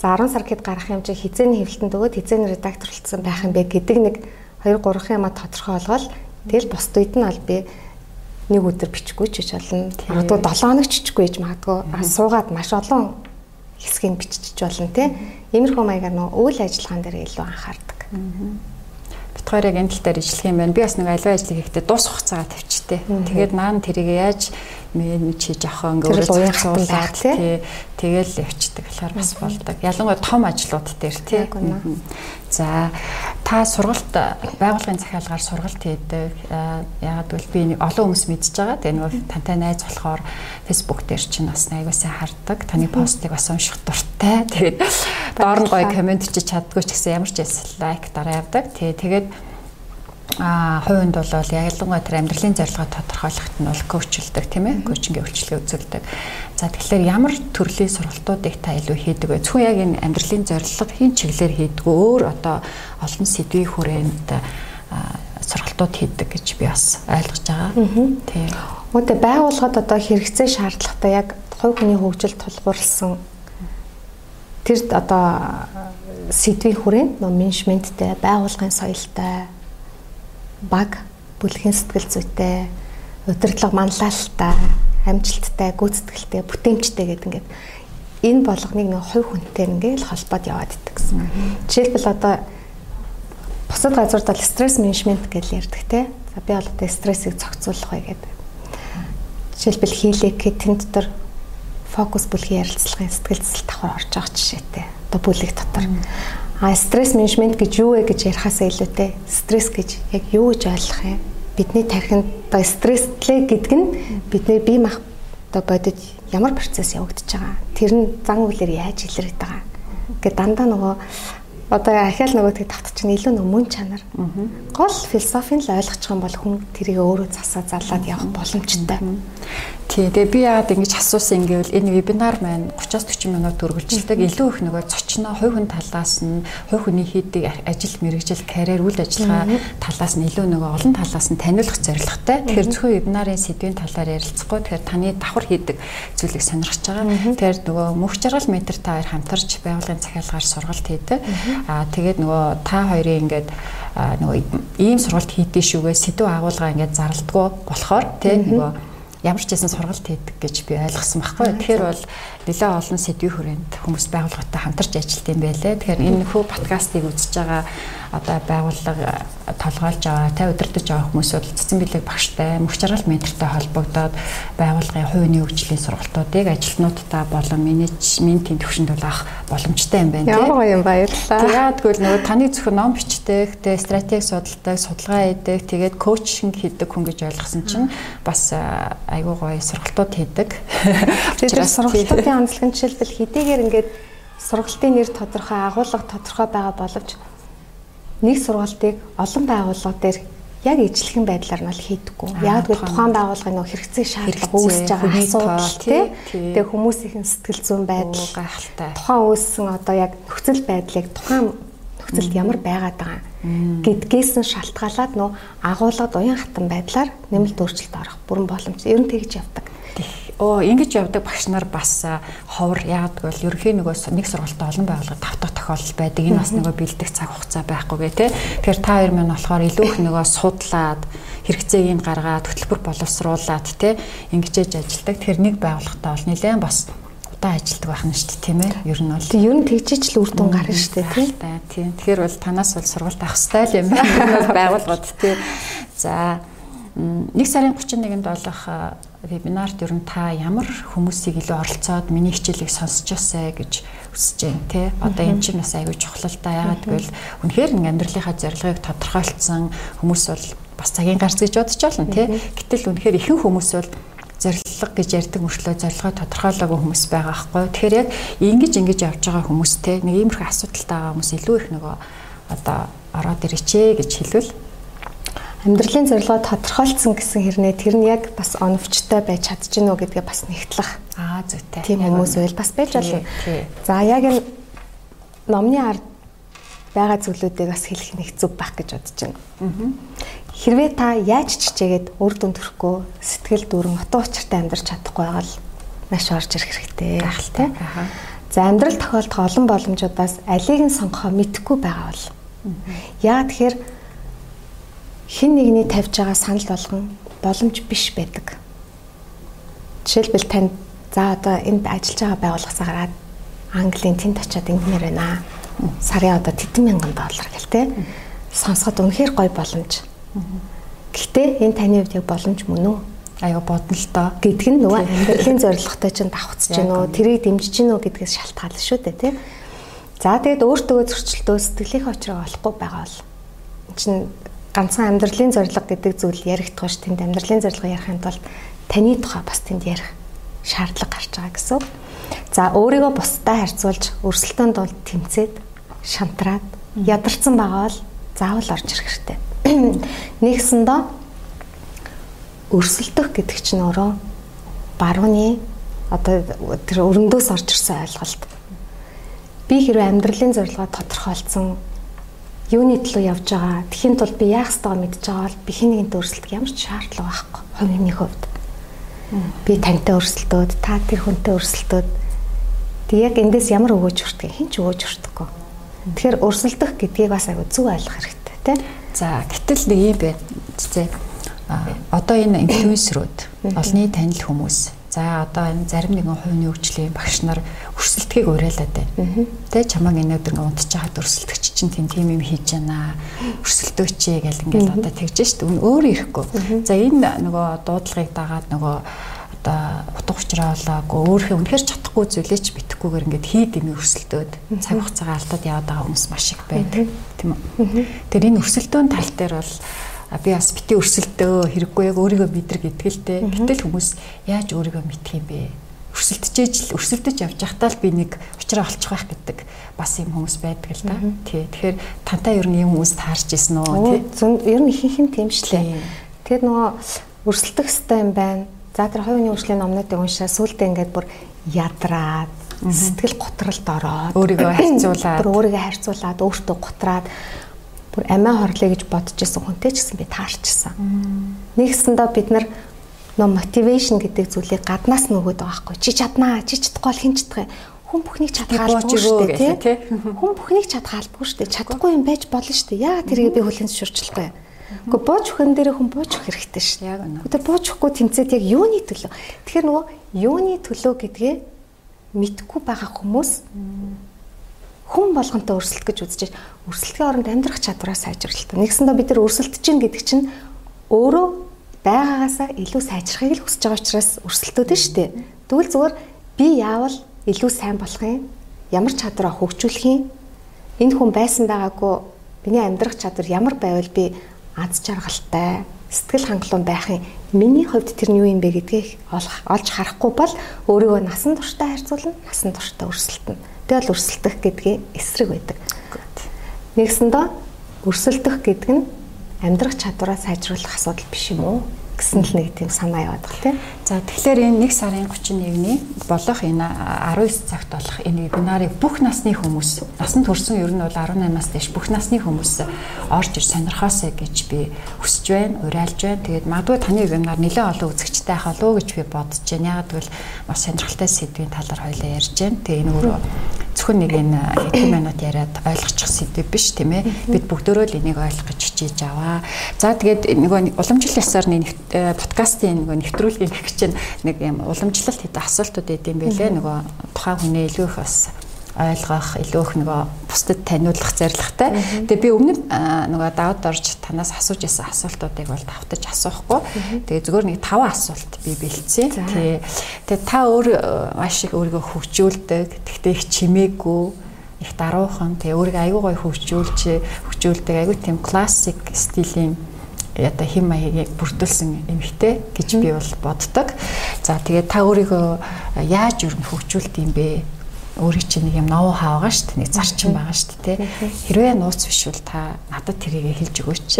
за 10 сар гэд гарах юм чи хизээний хэвлэлтэн өгөөд хизээний редакторлцсан байх юм бэ гэдэг нэг 2 3 юма тодорхой олгол тэгэл бусд үед нь аль би нэг өдөр бичихгүй ч гэж болно. Магадгүй 7 хоног ч бичихгүй гэж магадгүй суугаад маш олон хэсгийг биччих болно тий. Иймэрхүү маягаар нөө үйл ажиллагаан дээр илүү анхаардаг. Бид хоёр яг энэ тал дээр ижилэх юм байна. Би бас нэг аливаа ажлыг хийхдээ дуус хугацаагаа тавьчихдээ. Тэгээд наан тэрийг яаж менеж хийж авах ингээд уян тий тэгэл явчихдаг болохоор бас болдог. Ялангуяа том ажлууд дээр тий. За та сургалт байгууллагын захиалгаар сургалт хийдэг. Яагаад гэвэл би олон хүмүүс мэдж байгаа. Тэгээ нөгөө тантай найз болохоор Facebook дээр чинь бас аягуулсан хардаг. Таны постыг бас унших дуртай. Тэгээд доор нь гоё комент чи чаддгүй ч гэсэн ямар ч лайк дараа явдаг. Тэгээ тэгээд А хувинд бол ялангуяа тэр амьдралын зорилгоо тодорхойлоход нь бол коучлдаг тийм ээ коучингийн үйлчилгээ үзүүлдэг. За тэгэхээр ямар төрлийн сургалтуудыг та илүү хийдэг вэ? Зөвхөн яг энэ амьдралын зорилго хин чиглэлээр хийдэг өөр одоо олон сэдвийн хүрээнд сургалтууд хийдэг гэж би бас ойлгож байгаа. Тийм. Үүтэ байгууллагад одоо хэрэгцээ шаардлагатай яг хувь хүний хөгжил тулгуурласан тэр одоо сэдвийн хүрээнд менежменттэй, байгуулгын соёлтой баг бүлгийн сэтгэл зүйтэй удирдлага манлайлалтай амжилттай гүйцэтгэлтэй бүтээмжтэй гэдэг ингээд энэ болгоныг нэг хувь хүнтэй ингээл холбоод яваад идэх гэсэн. Жишээлбэл одоо бусад газарт бол стресс менежмент гэж ярьдаг те. За би бол одоо стрессийг зохицуулах бай гэдэг. Жишээлбэл хийлэг тэнд дотор фокус бүлгийн ярилцлагын сэтгэл зүйн давхар орж байгаа жишээтэй. Одоо бүлэг дотор. Mm -hmm А стресс менежмент гэж юу вэ гэж ярихаас илүүтэй стресс гэж яг юу гэж ойлгох юм? Бидний тархинд одоо стресслээ гэдэг нь бидний бие мах одоо бодит ямар процесс явагдаж байгаа. Тэр нь зан үйлээр яаж илэрээд байгаа. Ингээд дандаа нөгөө одоо ахаал нөгөөдгийг тавтчих нь илүү нөгөө мөн чанар. Гол философийн л ойлгочих юм бол хүн тэрийг өөрөө засаа залаад явах боломжтой. Тий. Тэгээ би яагаад ингэж асуусан гэвэл энэ вебинар маань 30-40 минут үргэлжилдэг. Илүү их нөгөө зочноо хувь хүн талаас нь хувь хүний хийдэг ажил мэргэжил карьер үйл ажиллагаа талаас нь илүү нөгөө олон талаас нь таниулах зорилготой. Тэгэхээр зөвхөн вебинарын сэдвийн талаар ярилцахгүй тэгэхээр таны давхар хийдэг зүйлийг сонирхож байгаа. Тэгэхээр нөгөө мөнх жаргал метр та хоёр хамтарч байгуулгын захиалгаар сургалт хийдэг. Аа тэгээд нөгөө та хоёрын ингээд нөгөө ийм сургалт хийдэж шүүгээ сэдв агуулга ингээд зарлдгоо болохоор тий нөгөө ямар ч гэсэн сургалт хийдэг гэж би ойлгосон байхгүй. Тэгэхээр бол нэлээд олон сэдвийн хүрээнд хүмүүс байгууллагатай хамтарч ажилладаг юм байлээ. Тэгэхээр энэ хүү подкастыг үзэж байгаа одоо байгууллага толгойлж байгаа, та удирдах байгаа хүмүүс бол цэцэн билег багштай, мөх жаргал ментортой холбогдоод байгууллагын хувийн хөгжлийн сургалтуудыг ажилтнуудтай болон менежментийн төвшөнд бол авах боломжтой юм байна. Ямар гоё юм баярлалаа. Тэгээд тэгвэл нөгөө таны зөвхөн ном бичдэг, тэгээ стратеги судалдаг, судалгаа хийдэг, тэгээд коучинг хийдэг хүн гэж ойлгосон чинь бас айгүй гоё сургалтууд хийдэг. Тэгээд сургалтуудын онцлог нь жишээлбэл хэдийгээр ингээд сургалтын нэр тодорхой, агуулга тодорхой байгаа боловч нэг сургалтыг олон байгууллага дээр яг ижлэхэн байдлаар нь бол хийдэггүй. Яг тэгвэл тухайн байгууллагын нөх хэрэгцээ шаардлага үүсэж байгаа асуудал тий. Тэгээ хүмүүсийн сэтгэл зүйн байдал гайхалтай. Тухайн үүссэн одоо яг нөхцөл байдлыг тухайн нөхцөлд ямар байгаад байгаа гэдгээс нь шалтгаалаад нөө агуулгад уян хатан байдлаар нэмэлт өөрчлөлт орох бүрэн боломж. Ер нь тэгж явдаг оо ингэж явдаг багш нар бас ховор яадаг бол ерөнхий нөгөө нэг сургалтад олон байгууллагад тавтах тохиолдол байдаг. Энэ бас нөгөө бэлдэх цаг хугацаа байхгүйгээ тий. Тэгэхээр та хоёр маань болохоор илүү их нөгөө судлаад хэрэгцээг гаргаад хөтөлбөр боловсруулад тий ингэж ээж ажилдаг. Тэгэхээр нэг байгууллагатай бол нэлээд бас удаа ажилдаг байх нь шүү дээ тийм ээ. Ер нь бол ер нь тэгжиж л үр дүн гарна шүү дээ тий. Тийм. Тэгэхээр бол танаас бол сургалт авах стайл юм байна. Байгууллагад тий. За 1 сарын 31-нд болох вебинарт ер нь та ямар хүмүүсийг илүү оролцоод миний хичээлийг сонсч ясаа гэж хүсэж байна те. Одоо энэ чинь бас аягүй чухал л да. Ягаад гэвэл үнэхээр нэг амьдралынхаа зорилгыг тодорхойлцсон хүмүүс бол бас цагийн гарц гэж бодож байна те. Гэтэл үнэхээр ихэнх хүмүүс бол зорилго гэж ярьдаг мөртлөө зорилгоо тодорхойлоогүй хүмүүс байгаа байхгүй. Тэгэхээр яг ингэж ингэж явж байгаа хүмүүс те нэг иймэрхүү асуудалтай байгаа хүмүүс илүү их нөгөө одоо ороод ирчээ гэж хэлвэл амьдралын зорилгоо тодорхойлцсон гэсэн хэрнээ тэр нь яг бас оновчтой байж чадчихна уу гэдгээ бас нэгтлэх. Аа зүйтэй. Тийм хүмүүс байл бас байж болно. За яг энэ номны ард байгаа зүйлүүдийг бас хэлэх нэг зүг байх гэж бодож байна. Хэрвээ та яаж чичээгээд үр дүн төрөхгүй сэтгэл дүүрэн утга учиртай амьдрч чадахгүй байгаа л маш орж ирэх хэрэгтэй. Гахалтай. За амьдрал тохиолдох олон боломжуудаас алийг нь сонгохоо мэдэхгүй байгаа бол. Яа тэгэхээр хин нэгний тавьж байгаа санал болгон боломж биш байдаг. Жишээлбэл танд за одоо энд ажиллаж байгаа байгууллагаас гараад Английн тэнд очиод ингэмээр байна. Сарын одоо тэдэн мянган доллар гэл те. Сонсоход үнэхээр гоё боломж. Гэхдээ энэ таны хувьд яг боломж мөн үү? аяа бодно л доо гэдг нь нөгөө амьдралын зорилготой чинь давхцж гин үү тэрийг дэмжиж гин үү гэдгээс шалтгаална шүү дээ тий. За тэгээд өөртөө зөрчилдөө сэтгэлийн очроо олохгүй байгаа бол чинь ганцхан амьдралын зорилго гэдэг зүйл яригдах ш тэнд амьдралын зорилго ярихын тулд таны тухай бас тэнд ярих шаардлага гарч байгаа гэсэн. За өөрийгөө бусдад харьцуулж өрсөлдөөнд бол тэмцээд шантраад ядарсан байгаа бол заавал орж ирэх хэрэгтэй Нэгсэндээ өрсөлдөх гэдэг чинь өөрөө барууны одоо тэр өрөндөөс орж ирсэн ойлголт. Би хэрвээ амьдралын зорилгоо тодорхойлцсон юуны төлөө явж байгаа тэхийн тулд би яах ёстойгоо мэдж байгаа бол би хин нэгэнтэй өрсөлдөх ямар ч шаардлага байхгүй хувийн хувьд. Би тантай өрсөлдөөд та тэр хүнтэй өрсөлдөөд тэг яг эндээс ямар өгөөж хүртгийг хэн ч өгөөж хүртэхгүй. Тэгэхээр өрсөлдөх гэдгийг бас айгүй зөв ойлгох хэрэгтэй тий. За гэтэл нэг юм байна. Зэ одоо энэ инфлюенсерүүд олонний танил хүмүүс За одоо энэ зарим нэгэн хувийн хөгжлийн багш нар өрсөлдөхийг уриалаад байна. Тэ чамаг энэ өдөр ингээ унтж байхад өрсөлдөгч чинь тийм тийм юм хийж байна. Өрсөлдөөч гэл ингээл одоо тэгж штт өөрөө ирэхгүй. За энэ нөгөө дуудлагыг дагаад нөгөө одоо утга учраа олоогүй өөрийнхөө үнэхээр чадахгүй зүйлээ ч битггүйгээр ингээд хий дэмий өрсөлдөөд цаг хугацаагаа алдаад яваад байгаа хүмүүс маш их байдаг тийм үү. Тэр энэ өрсөлдөөн тал дээр бол би бас бити өрсөлдөө хэрэггүй яг өөрийгөө мэдрэг итгэлтэй. Гэтэл хүмүүс яаж өөрийгөө мэдх юм бэ? өрсөлдөж л өрсөлдөж явж байхдаа л би нэг учраа олчих байх гэдэг бас юм хүмүүс байдаг л да. Тий. Тэгэхээр тантай ер нь юм хүмүүс таарч исэн үү? Тий. Ер нь ихэнх нь тийм шлээ. Тэгэхээр нөгөө өрсөлдөх хэвээр юм байна. За тэр хоёрын үржлийн номнуудыг уншаа сүултээ ингээд бүр ядраад сэтгэл готролд ороод өөрийгөө харьцуулаад бүр өөрийгөө харьцуулаад өөртөө готраад бүр амиа хорлоо гэж бодож исэн хүнтэй ч гэсэн би таарчсан. Нэгсэндээ бид нар нөө мотивашн гэдэг зүйлийг гаднаас нөгөөд байгаа хгүй. Чи чаднаа, чи чадахгүй бол хэн чадах вэ? Хүн бүхнийг чадгаалгүй шүү дээ, тий? Хүн бүхнийг чадгаалгүй шүү дээ. Чадахгүй юм байж болно шүү дээ. Яагаад тэрийг би хүлэн зөвшөөрчлөхгүй? Гэхдээ бууж өхөн дээр хүн бууж өх хэрэгтэй дээ. Яг үнэ. Тэр бууж өхгүй тэмцээд яг юуны төлөө? Тэгэхээр нөгөө юуны төлөө гэдгээ мэдхгүй байгаа хүмүүс хүн болгонтой өрсөлдөх гэж үзэж өрсөлдөхийн оронд амьдрах чадвараа сайжруулалт. Нэгсэндээ бид нар өрсөлдөж чинь гэдэг чинь өөрөө байгаагаасаа илүү сайжрахыг л хүсэж байгаа учраас өрсөлдөөд нь штэ. Тэгвэл зүгээр би яавал илүү сайн болох юм? Ямар чадвараа хөгжүүлэх юм? Энэ хүн байсан байгаагүй миний амьдрах чадвар ямар байвал би аз жаргалтай, сэтгэл хангалуун байх юм. Миний хувьд тэр нь юу юм бэ гэдгийг олж харахгүй бол өөрийгөө насан туршдаа харьцуулна, насан туршдаа өрсөлдөнө Тэгэл өрсөлдөх гэдгийн эсрэг байдаг. Нэгсэндээ өрсөлдөх гэдэг нь амьдрах чадвараа сайжруулах асуудал биш юм уу? Гэсэн л нэг тийм санаа яваад байна тийм. За тэгэхээр энэ 1 сарын 31-ний болох энэ 19 цагт болох энэ вебинарыг бүх насны хүмүүс, насанд хүрсэн ер нь бол 18-аас дээш бүх насны хүмүүс орж ир сонирхоосэй гэж би хүсэж байна, уриалж байна. Тэгээд магадгүй таны вебинар нэлээд олон үзэгчтэй байх болов уу гэж би бодож байна. Яг гэвэл маш сонирхолтой сэдвийн талаар хоёлаа ярьж байна. Тэгээ энэ өөрөө зөвхөн нэг энэ хэдэн минут яриад ойлгочих сэдв биш тийм ээ. Бид бүгдөө л энийг ойлгох гэж хичээж аваа. За тэгээд нөгөө уламжлал ясаар нэг э, подкастын нөгөө нэвтрүүлгийн гэх чинь нэг юм уламжлалт хэдэн асуултууд өгд юм байлээ. Нөгөө тухайн хүнээ илүү их бас ойлгох, илүү их нөгөө бусдад таниулах зорилготой. Тэгээ би өмнө нөгөө давд орж танаас асууж исэн асуултуудыг бол давтаж асуухгүй. Тэгээ зөвхөн нэг таван асуулт би бэлдсэн. Тэгээ тэгээ та өөр маш их өөрийгөө хөгжүүлдэг. Тэгтээ их чимээгүй их даруухан тэгээ өөрийгөө аягүй гоё хөгжүүлж хөгжүүлдэг аягүй тийм классик стилийн одоо хим маягийг бүрдүүлсэн эмхтэй гэж би бол боддог. За тэгээд та өөрийгөө яаж юу хөгжүүлд юм бэ? Өөрийн чинь нэг юм ноу хаагаа шүү дээ. Нэг зарчим байгаа шүү дээ. Хэрвээ нууц биш бол та надад тэрийг хэлж өгөөч.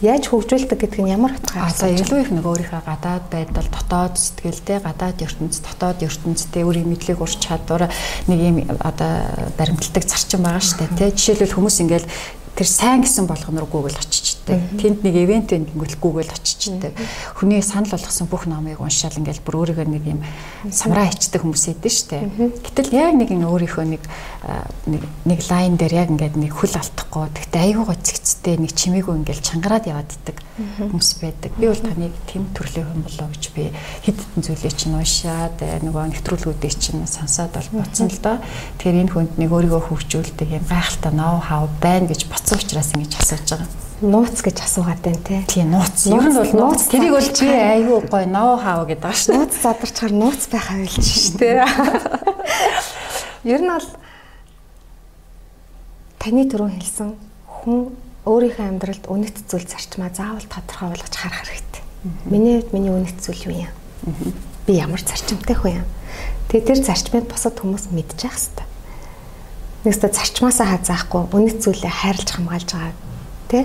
Яаж хөгжүүлдэг гэдэг нь ямар утгаар? Одоо илүү их нэг өөрийнхөө гадаад байдал, дотоод сэтгэлтэй, гадаад ертөнц, дотоод ертөнцтэй өөрийн мэдлэг ур чадвар нэг юм одоо баримталдаг зарчим байгаа шүү дээ. Жишээлбэл хүмүүс ингээл тэр сайн гэсэн болгоно руу Google очичдаг. Тэнд нэг ивент ингэнгүүт Google очичдаг. Хүний санал болгосон бүх номыг уншаал ингээл бүр өөрийгөө нэг юм самраа ичдэг хүмүүс идэв штэ. Гэтэл яг нэг өөрийнхөө нэг нэг лайн дээр яг ингээд нэг хөл алдахгүй. Тэгтээ айгүй гоцгцтэй нэг чимээгүй ингээл чангараад яваад идэг хүмүүс байдаг. Би бол таныг тэм төрлийн хүн болоо гэж би хэд хэдэн зүйлээ чинь уншаад э, нөгөө нэвтрүүлгүүдийг чинь сонсоод бол бодсон л доо. Тэгэхээр энэ хүнд нэг өөрийгөө хөгжүүлдэг юм гайхалтай ноу хав байна гэж бодсон учраас ингэж асууж байгаа нууц гэж асуугаад байна те. Тийм нууц. Ер нь бол нууц тэрийг бол чи айгүй гоё ноу хав гэдэг шүү. Нууц задарчаар нууц байх авилж шүү дээ. Ер нь бол таны түрүүн хэлсэн хүн өөрийнхөө амьдралд үнэт зүйл зарчмаа заавал тодорхой болгож харах хэрэгтэй. Миний хувьд миний үнэт зүйл юу юм? Би ямар зарчимтай хүн юм? Тэгээ тэр зарчмыг босод хүмүүс мэдчих хэвээр. Нэгсээ зарчмаасаа хазаахгүй үнэт зүйлээ хайрлж хамгаалж байгаа тий.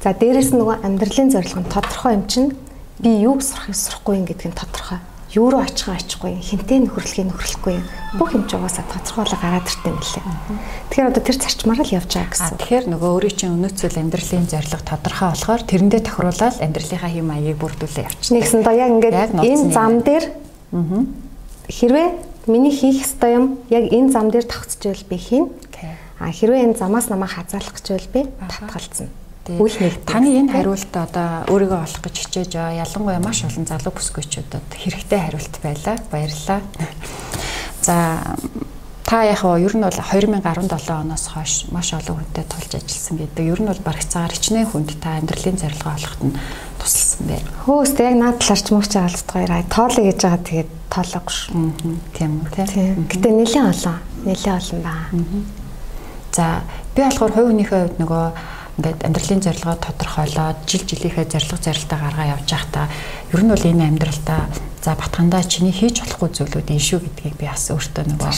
За дээрэс нь нөгөө амьдралын зорилго нь тодорхой юм чинь би юуг сурахыг сурахгүй юм гэдэг нь тодорхой. Юу руу очихоо очихгүй, хинтээ нөхөрлөхийг нөхөрлөхгүй. Бүх юм ч угаасаа тодорхойлоо гараад иртээ мэлээ. Тэгэхээр одоо тэр зарчмаар л явж байгаа гэсэн. Тэгэхээр нөгөө өөрийн чинь өнөөцөл амьдралын зорилго тодорхой болохоор тэрэндээ тохируулаад амьдралынхаа хэм маягийг бүрдүүлээ явчихна. Нэгсэн доо яг ингээд энэ зам дээр хэрвээ миний хийх ёстой юм яг энэ зам дээр тогтцож би хийн. А хэрвээ энэ замаас намайг хазаалах гэж байл би татгалцсан нэг таны энэ хариулт одоо өөрийгөө олох гэж хичээж байгаа ялангуяа маш олон залуу бүсгүйчүүдэд хэрэгтэй хариулт байлаа. Баярлалаа. За та яг нь ер нь бол 2017 оноос хойш маш олон хүнтэй тулж ажилласан гэдэг. Ер нь бол бараг цагаар хичнээн хүнд та амьдралын зорилгоо олоход нь тусалсан байна. Хөөстэй яг наад талаар ч мөгч аалцдаг тоолё гэж байгаа тэгээд тоолоогүй шүү. Тийм үү тийм. Гэтэ нэлээд олон. Нэлээд олон баа. За би болохоор хувь хүнийхээ хувьд нөгөө ингээд амьдралын зорилгоо тодорхойлоод жил жилийнхээ зорилго зорилтоо гаргаа явж байхдаа ер нь бол энэ амьдралдаа за батхандаа чиний хийж болохгүй зүйлүүд энэ шүү гэдгийг би бас өөртөө нөгөө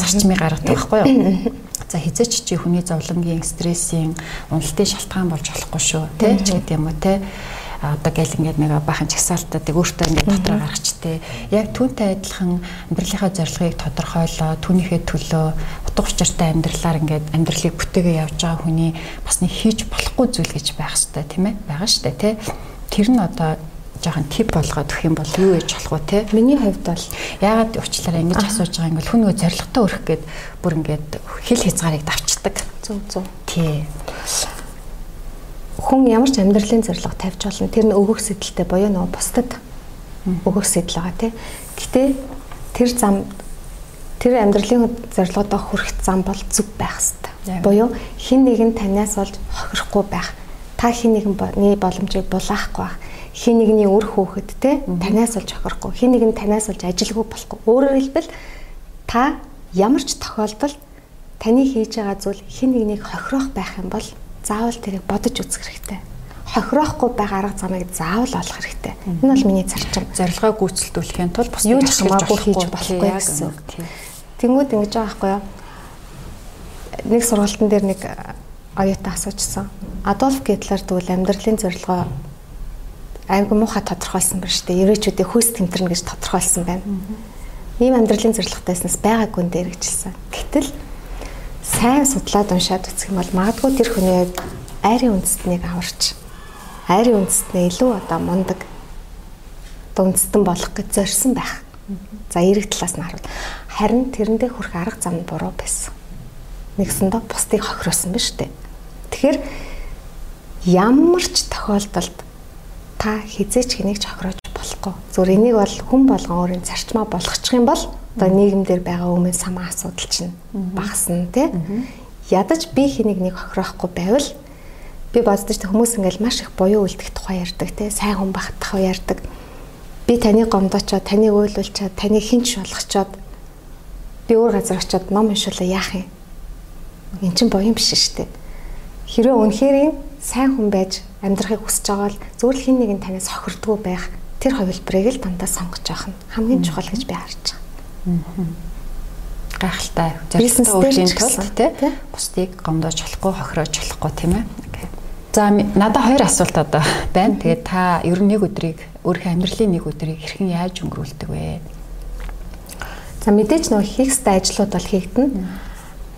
зарчмыг гаргадаг байхгүй юу. За хизээч чи хүний зовлонгийн стрессийн уналтын шалтгаан болж болохгүй шүү тий ч гэдэг юм уу тий одоо гэл ингээд нэг бахан чагсаалтуудыг өөртөө ингээд дотроо гаргачтэй. Яг түүнтэй адилхан амьдралынхаа зорилгыг тодорхойлоо, түүнийхээ төлөө утга учиртай амьдралаар ингээд амьдралыг бүтээгээ явж байгаа хүний бас нэг хийж болохгүй зүйл гэж байх хэрэгтэй тийм ээ? Бага штэ тий. Тэр нь одоо жоохон тип болгоод өгөх юм бол юу ээж болох вэ те? Миний хувьд бол яагаад уучлаарай ингэж асууж байгаа юм бол хүн нөгөө зоригтой өрөх гээд бүр ингээд хэл хязгаарыг давчдаг. Зөв зөв. Тий хүн ямар ч амьдралын зорилго тавьж болно. Тэр нь өгөх сэдэлтэй боёо нөгөө бусдад өгөх сэдэл байгаа тий. Гэтэ тэр зам тэр амьдралын зорилгодоо хүрэх зам бол зөв байх хэрэгтэй. Боёо хин нэгэн танаас болж хохирохгүй байх. Та хин нэгний боломжийг булаахгүй байх. Хин нэгний үр хөөхөд те танаас болж хохирохгүй. Хин нэгэн танаас болж ажилгүй болохгүй. Өөрөөр хэлбэл та ямар ч тохиолдолд таны хийж байгаа зүйл хин нэгнийг хохирох байх юм бол заавал тэрийг бодож үзэх хэрэгтэй. Хохироохгүй байгаа арга замыг заавал олох хэрэгтэй. Энэ бол миний зарчим. Зорилгоо гүйцэлдүүлэхийн тулд бас юу ч хамаагүй хийж болохгүй гэсэн. Тэнгүүд ингэж байгаа байхгүй юу? Нэг сургалтын дээр нэг оюутан асуужсан. Адольф Гитлер тэгвэл амьдралын зорилгоо айгүй муухай тодорхойлсон байна шүү дээ. Ерөөчүүдээ хүйс тэмтэрнэ гэж тодорхойлсон байна. Ийм амьдралын зорилготойснаас байгаагүй нээр гэжэлсэн. Гэтэл сайн судлаад уншаад үзэх юм бол магадгүй тэр хүний айрын үндэстнийг аварч айрын үндэстнээ илүү одоо мундаг дүнстэн болох гэж зорьсон байх. За эрэг талаас нь харуул. Харин тэрэндээ хүрэх арга зам нь буруу байсан. Нэгсэндээ бусдыг хохиросон ба штэ. Тэгэхээр ямар ч тохиолдолд та хизээч хэнийг ч хохироож болохгүй. Зүгээр энийг бол хүн болгон өөрийн зарчмаа болгочих юм бол одоо нийгэмдэр байгаа өмнө самаа асуудал чинь багасна тий. Ядаж би хэнийг нэг хохирохгүй байвал би боддож хүмүүс ингээл маш их буюу үлдэх тухай ярьдаг тий. Сайн хүн байх тухай ярьдаг. Би таны гомдоочоод, таныг уйлуулчаад, таныг хинч болгочоод би өөр газар очиод ном уншуулаа яах юм? Эн чинь буян биш шүү дээ. Хэрвээ үнэхээр сайн хүн байж амьдрахыг хүсэж байгаа бол зөвхөн хин нэгэн танаас хохирдгоо байх тэр хувилбарыг л дандаа сонгож явах нь хамгийн чухал гэж би харж гайхалтай зорилттой өөрийн тулд тий бусдыг гомдоож болохгүй хохироож болохгүй тийм ээ. За надад хоёр асуулт одоо байна. Тэгээд та ер нь нэг өдрийг өөрийнхөө амьдралын нэг өдрийг хэрхэн яаж өнгөрүүлдэг вэ? За мэдээж нөгөө хийх ёстой ажлууд бол хийгдэнэ.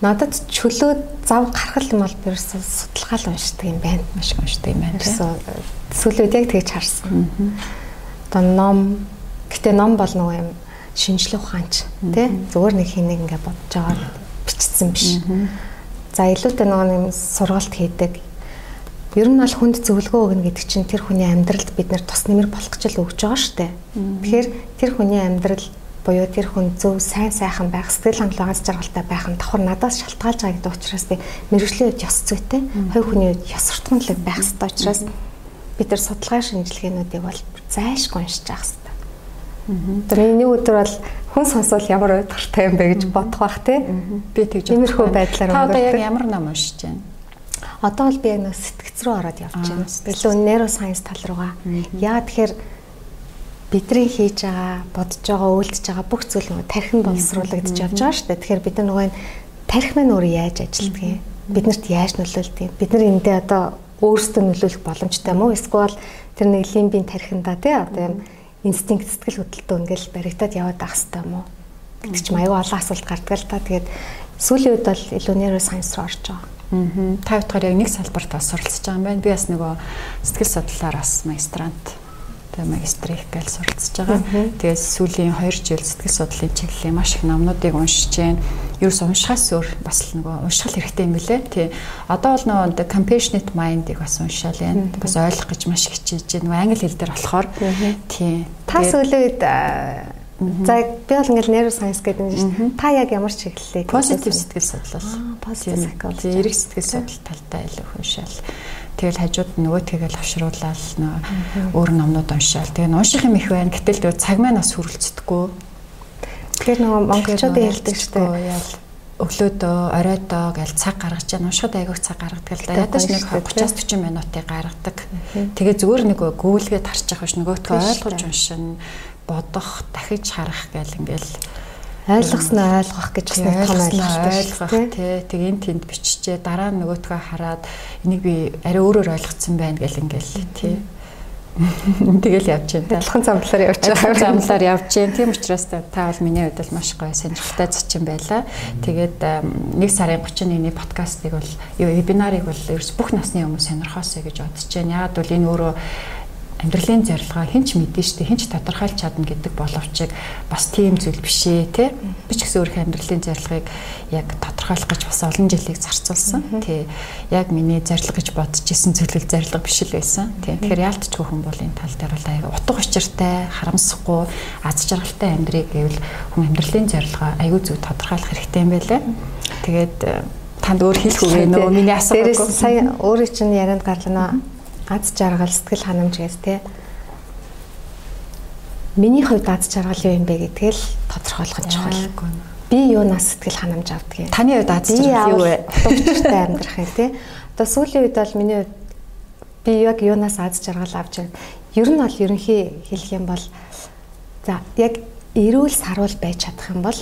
Надад чөлөө зав гаргал юм бол бирс судалгаал уншдаг юм байна. Маш уншдаг юм байна. Сүүлүүд яг тэгж харсан. Одоо ном гэтээ ном бол нөгөө юм шинжлэх ухаанч тий? Зүгээр нэг хин нэг ингээ бодож байгаа бичсэн биш. За илүүтэй нөгөө нэг сургалт хийдэг. Ер нь бол хүнд зөвлөгөө өгнө гэдэг чинь тэр хүний амьдралд бид нэр тус нэмэр болох гэж л өгж байгаа штэ. Тэгэхээр тэр хүний амьдрал буюу тэр хүн зөв сайн сайхан байх, сэтгэл аз жаргалтай байх нь давхар надаас шалтгаалж байгаа гэдэг учраас би мэрэгжлийн үед ёс зүйтэй, хувь хүний үед ёс суртахуунлаг байх хэрэгтэй учраас бид нар судалгаа шинжилгээнүүдийг бол зайшгүй уншиж хэрэгтэй Тэр нэг өдөр бол хүн сонсвол ямар уйдгартай юм бэ гэж бодох бах тий. Би тэгж иймэрхүү байдлаар өнгөрдөг. Та одоо яг ямар ном уншиж байна? Одоо бол би яг нэг сэтгц рүү ороод явж байна. Билүү нейросайенс тал руугаа. Яа тэгэхээр бидний хийж байгаа, бодож байгаа, үйлдэж байгаа бүх зүйл нөгөө тархин боловсруулагдаж явж байгаа шүү дээ. Тэгэхээр бид нар нөгөө тарих маань өөрөө яаж ажилтгийг, биднэрт яаж нөлөөлдөг, бид нар эндээ одоо өөрсдөө нөлөөлөх боломжтой мó эсвэл тэр нэг лимбийн тархинда тий одоо юм инстинкт сэтгэл хөдлөлтөө ингээл баригдаад яваад байх хэвээр мó гэдэг ч аюу олон асуулт гардаг л та тэгээд сүүлийн үед бол илүү нейросайенс руу орж байгаа. Аа. Та бодохоор яг нэг салбарт бас суралцж байгаа юм байна. Би бас нөгөө сэтгэл судлалаар бас магистрант тэгээ магистрик гэж суралцж байгаа. Тэгээд сүүлийн 2 жил сэтгэл судлалын чиглэлийн маш их номнуудыг уншиж байна. Ерөөс уншихаас өөр бас нөгөө унших хэрэгтэй юм билэ. Тий. Одоо бол нөгөө compassionate mind-ыг бас уншаал байна. Бас ойлгох гэж маш хичээж байна. Нөгөө англи хэл дээр болохоор тий. Та сүүлийн үед За би бол ингээл нейросайенс гэдэг юм шүү. Та яг ямар чиглэлээ? Позитив сэтгэл судлал. Позитив psychology. Эрэг сэтгэл судлал талтай илүү уншаал. Тэгэл хажууд нөгөөтэйгэл авшруулаад нөө өөр номнууд уншаал. Тэгээ унших юм их байна. Гэтэл тэгээ цаг маань бас хүрэлцдэггүй. Тэгэхээр нөгөө монголчуудын хэлдэг шүү дээ. Өглөөдөө оройдоо гэл цаг гаргаж чана уншихад айгүйх цаг гаргадаг л да. Ядаж нэг 30-40 минутыг гаргадаг. Тэгээ зүгээр нэг гүйлгээд харчих биш нөгөөтгөө ойлгож уншина, бодох, дахиж харах гэл ингээл ойлгосноо ойлгох гэж бас том ойлгох тий. Тэг эн тэнд биччихээ дараа нь нөгөөтгөө хараад энийг би арай өөрөөр ойлгоцсон байна гэл ингээл тий. Тэгэл явж байна. Адилхан замлаар явж байгаа. Адилхан замлаар явж байна. Тийм учраас та бол миний хувьд бол маш гоё сонирхолтой зочин байлаа. Тэгээд нэг сарын 31-ний подкастыг бол вебинарыг бол ерөөс бүх насны хүмүүс сонирхоосэй гэж бодож байна. Яг бол энэ өөрөө амьдралын зорилгоо хинч мэдэн штэ хинч тодорхойлж чадна гэдэг боловчийг бас тийм зүйл биш ээ тий би ч гэсэн өөрийнхөө амьдралын зорилгыг яг тодорхойлох гэж бас олон жилийг зарцуулсан тий яг миний зорилго гэж бодож исэн зүйлэл зорилго биш л байсан тий тэгэхээр яалтчгүй хүн бол энэ тал дээр бол аяга утга учиртай харамсахгүй аз жаргалтай амьдрыг гэвэл хүн амьдралын зорилгоо аягүй зөв тодорхойлох хэрэгтэй юм байлаа тэгээд э, танд өөр хэлэх үг нөө миний. Дээрээс сая өөрийн чинь ярианд гарлаа аз жаргал сэтгэл ханамж гэж те миний хувьд аз жаргал юу юм бэ гэдгээл тодорхойлох нь чухал. Би юунаас сэтгэл ханамж авдаг юм? Таны хувьд аз жаргал юу вэ? Учиртай амьдрах юм те. Одоо сүүлийн үед бол миний хувьд би яг юунаас аз жаргал авч байна. Ер нь бол ерөнхий хэлэх юм бол за яг эрүүл сарвал байж чадах юм бол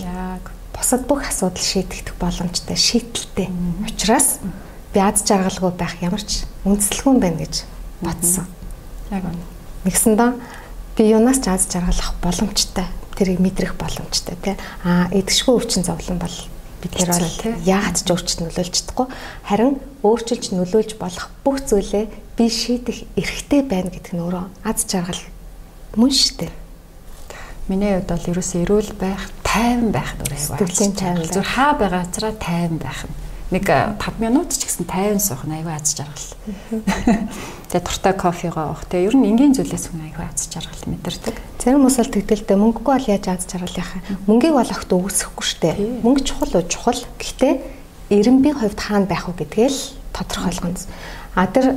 бусад бүх асуудал шийдэгдэх боломжтой шийдэлтэй. Учираас би аз жаргалгүй байх ямар ч үндэслэгүй юм байна гэж бодсон. Яг үнэ. Нэгсэндээ би юунаас ч аз жаргал авах боломжтой. Тэрийг мэдрэх боломжтой тий. Аа эдгшгүй өвчин зовлон бол бид нэр бол яагаад ч өөрчлөлт нөлөөлж чадахгүй. Харин өөрчилж нөлөөлж болох бүх зүйлээ би шийдэх эрхтэй байна гэдэг нь өөрөө аз жаргал мөн шүү дээ. Миний хувьд бол ерөөсөө эрүүл байх, тайван байх. Сэтгэлийн тайван. Зүр хаа байгаа газараа тайван байх нь нэг 5 минут ч гэсэн тайван суух нь аюу аз жаргал. Тэгээ туртай кофегоо уух. Тэгээ ер нь энгийн зүйлээс хүн аюу аз жаргал мэдэрдэг. Зарим хүмүүс л тэгдэлтэй мөнгөгүй бол яаж аз жаргал яхаа. Мөнгийг бол огт өгсөхгүй штэ. Мөнгө чухал уу чухал. Гэхдээ эренбийн хувьд хаана байх вэ гэдгээл тодорхойлгоно. А тэр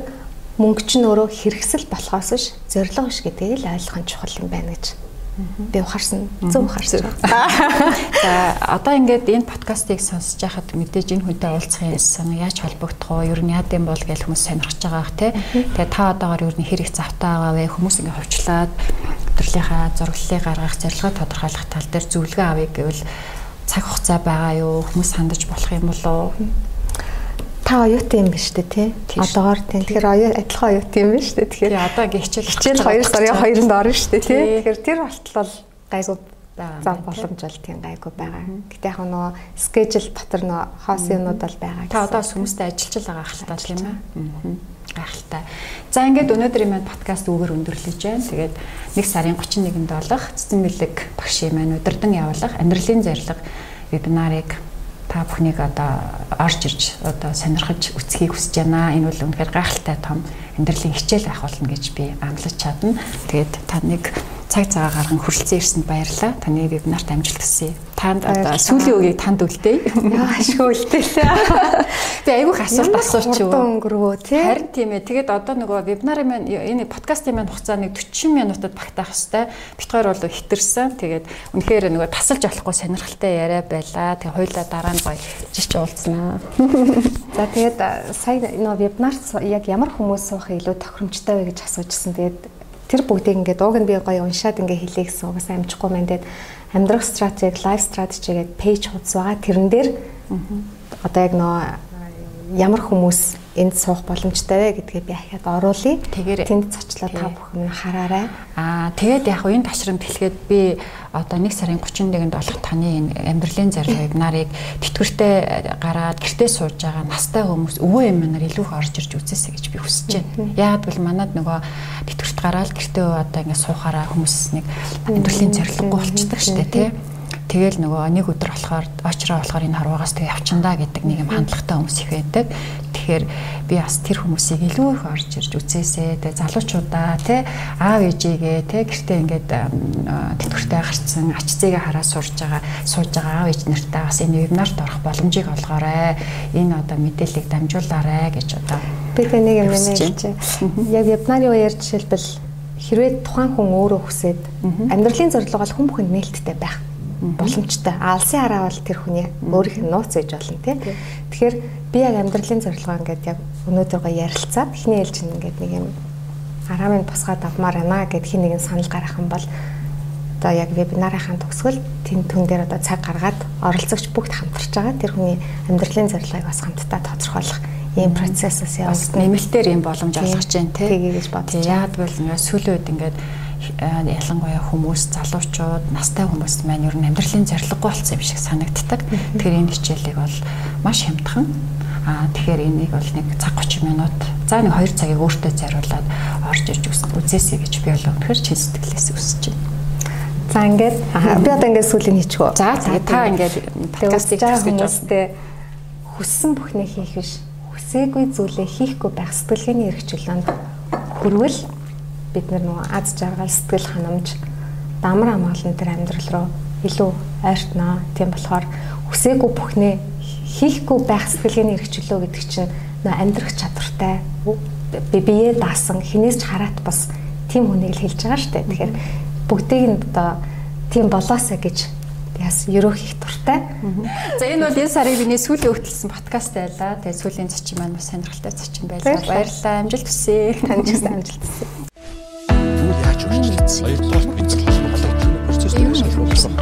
мөнгө чинь өөрөө хэрэгсэл болохоос биш зориг биш гэдгийг л ойлгох нь чухал юм байна гэж би ухаарсан зөв ухаарсан. За одоо ингээд энэ подкастыг сонсож байхад мэдээж энэ хүнтэй уулзах юмсан яаж холбогдох вэ? Ер нь яад юм бол гэж хүмүүс сонирхож байгаа бах тий. Тэгээ та одоогоор ер нь хэрэг завтаа байгаа вэ? Хүмүүс ингээд хувьчлаад өдрлийнхаа зураглалыг гаргах, зорилгоо тодорхойлох тал дээр зөвлөгөө авъя гэвэл цаг хугацаа байгаа юу? Хүмүүс хандаж болох юм болоо? Та оюутан юм биш үү те одоогоор тийм тэгэхээр оюу адилхан оюутан юм биш үү тэгэхээр одоо ингээ хичээл хичээл 2 сарын 2-нд орно шүү дээ те тэгэхээр тэр болтол гайгүй зам боломж бол тийм гайгүй байгаа. Гэтэ яг нөгөө скежл дотор нөгөө хоос юмнууд бол байгаа. Та одоо хүмүүстэй ажиллаж байгаа ахaltaа тийм ээ. Гайхалтай. За ингээд өнөөдрийн маань подкаст үгээр өндөрлөж байна. Тэгээд 1 сарын 31-нд болох цэцэн бэлэг багшийн маань удирдан явуулах амьдралын зорилго вебинарыг та бүхнийг одоо орж ирж одоо сонирхож үцхийг хүсэж байна. Энэ бол үнэхээр гайхалтай том амьдралын хичээл авах болно гэж би амлаж чадна. Тэгээд та нэг цаг цагаа гарган хүрэлцэн ирсэнд баярлалаа. Таны вебинарт амжилт хүсье. Танд одоо сүүлийн үгийг танд үлдээе. Яа ашгүй үлдээлээ. Би айгүйх асуулт асууч юу. Өнгөрвөө тий. Харин тийм ээ. Тэгээд одоо нөгөө вебинарын маань энэ подкастын маань хугацаа нэг 40 минутад багтаах хэвээр бит хоёр бол хитэрсэн. Тэгээд үнэхээр нөгөө тасалж болохгүй сонирхолтой яриа байлаа. Тэгээд хоёлаа дараа нь гоё жиж уулзнаа. За тэгээд сая нөгөө вебинарт яг ямар хүмүүс суух илүү тохиромжтой вэ гэж асуужсэн. Тэгээд тэр бүгдийг ингээд ууг нь би гоё уншаад ингээ хэлээ гэсэн угаас амжихгүй мэн тэгээд амьдрах стратеги, лайф стратеги гэдэг пэйж хуудас байгаа. Тэрэн дээр одоо яг нөө ямар хүмүүс энд суух боломжтой вэ гэдгээ би ахиад оруулъя. Тэгэхээр тэнд цочлоо та бүхэн хараарай. Аа тэгээд яг энэ ташрамд хэлэхэд би одоо 1 сарын 31-нд болох таны энэ амьдралын зарил вебинарыг тэтгэвртэй гараад гэртээ сууж байгаа настай хүмүүс өвөө эмээр илүү их орж ирж үзээсэй гэж би хүсэж байна. Яагаад гэвэл манад нөгөө тэтгэврт гараад гэртээ одоо ингэ суухаараа хүмүүс нэг амьдралын зорилгогүй болчихдаг шүү дээ тий. Тэгэл нөгөө нэг өдөр болохоор очроо болохоор энэ харваагаас тэгээ явчандаа гэдэг нэг юм хандлагатай хүмүүс их байдаг. Тэгэхээр би бас тэр хүмүүсийг илүү их орж ирж үзээсэй. Тэгээ залуучуудаа тий аав ээжигээ тий гэртээ ингээд тэтгэвртэй гарцсан ач зээгээ хараа сурж байгаа сууж байгаа аав ээж нартай бас энэ вебинарт орох боломжийг олгоорой. Энэ одоо мэдээллийг дамжуулаарай гэж одоо би тэ нэг юм хэлж яг вебинарын үеэр жишээлбэл хэрвээ тухайн хүн өөрөө хүсээд амьдралын зорилго бол хүн бүхэнд нээлттэй байх боломжтой. Алсын хараа бол тэр хүний өөрийнх нь нууц ээж болно тий. Тэгэхээр би яг амьдралын зорилгоо ингээд яг өнөөдөр гоё ярилцаад эхний ээлж нь ингээд нэг юм араамын босгаад авмаар байна гэд хин нэгэн санал гаргах юм бол одоо яг вебинарынхаа төгсгөл тэн түн дээр одоо цаг гаргаад оролцогч бүгд хамтарч байгаа тэр хүний амьдралын зорилгыг бас хамтдаа тодорхойлох ийм процессоос яваад нэмэлтээр ийм боломж олгож जैन тий. Тэгээ гэж бодож. Яг бол үед ингээд ялангуяа хүмүүс залуучууд настай хүмүүс маань ер нь амьдралын зорилгогүй болсон юм шиг санагддаг. Тэгэхээр энэ хичээлийг бол маш хямдхан Аа тэгэхээр энийг бол нэг цаг 30 минут за нэг 2 цагийг өөртөө зориулаад орж ирж үзээсэй гэж би бол өнөхөр чин сэтгэлээс үсэж байна. За ингээд би одоо ингээд сүүлийн хийчихв. За та ингээд подкастыг хүмүүстэй хүссэн бүхнээ хийх биш. Хүсээгүй зүйлээ хийхгүй байх сэтгэлгээний эрхчлөөнд хүрвэл бид нөгөө аз жаргал сэтгэл ханамж дамар хамгаалан төр амьдрал руу илүү ойртноо. Тийм болохоор хүсээгүй бүхнээ хийхгүй байх сэтгэлгээний эрхчлөө гэдэг чинь нөө амьдрах чадвартай би бие даасан хинээс ч хараат бас тийм хүнийг л хэлж байгаа шүү дээ. Тэгэхээр бүгдийг нь одоо тийм болоосаа гэж яс ерөө хийх дуртай. За энэ бол энэ сарын миний сүүлийн өгтөлсөн подкаст байлаа. Тэгээ сүүлийн зочин маань бас сонирхолтой зочин байлаа. Баярлалаа. Амжилт хүсье. Танд ч гэсэн амжилт хүсье хажуулж байна. Хоёрдугаар бид процесс дээр шалгуулсан.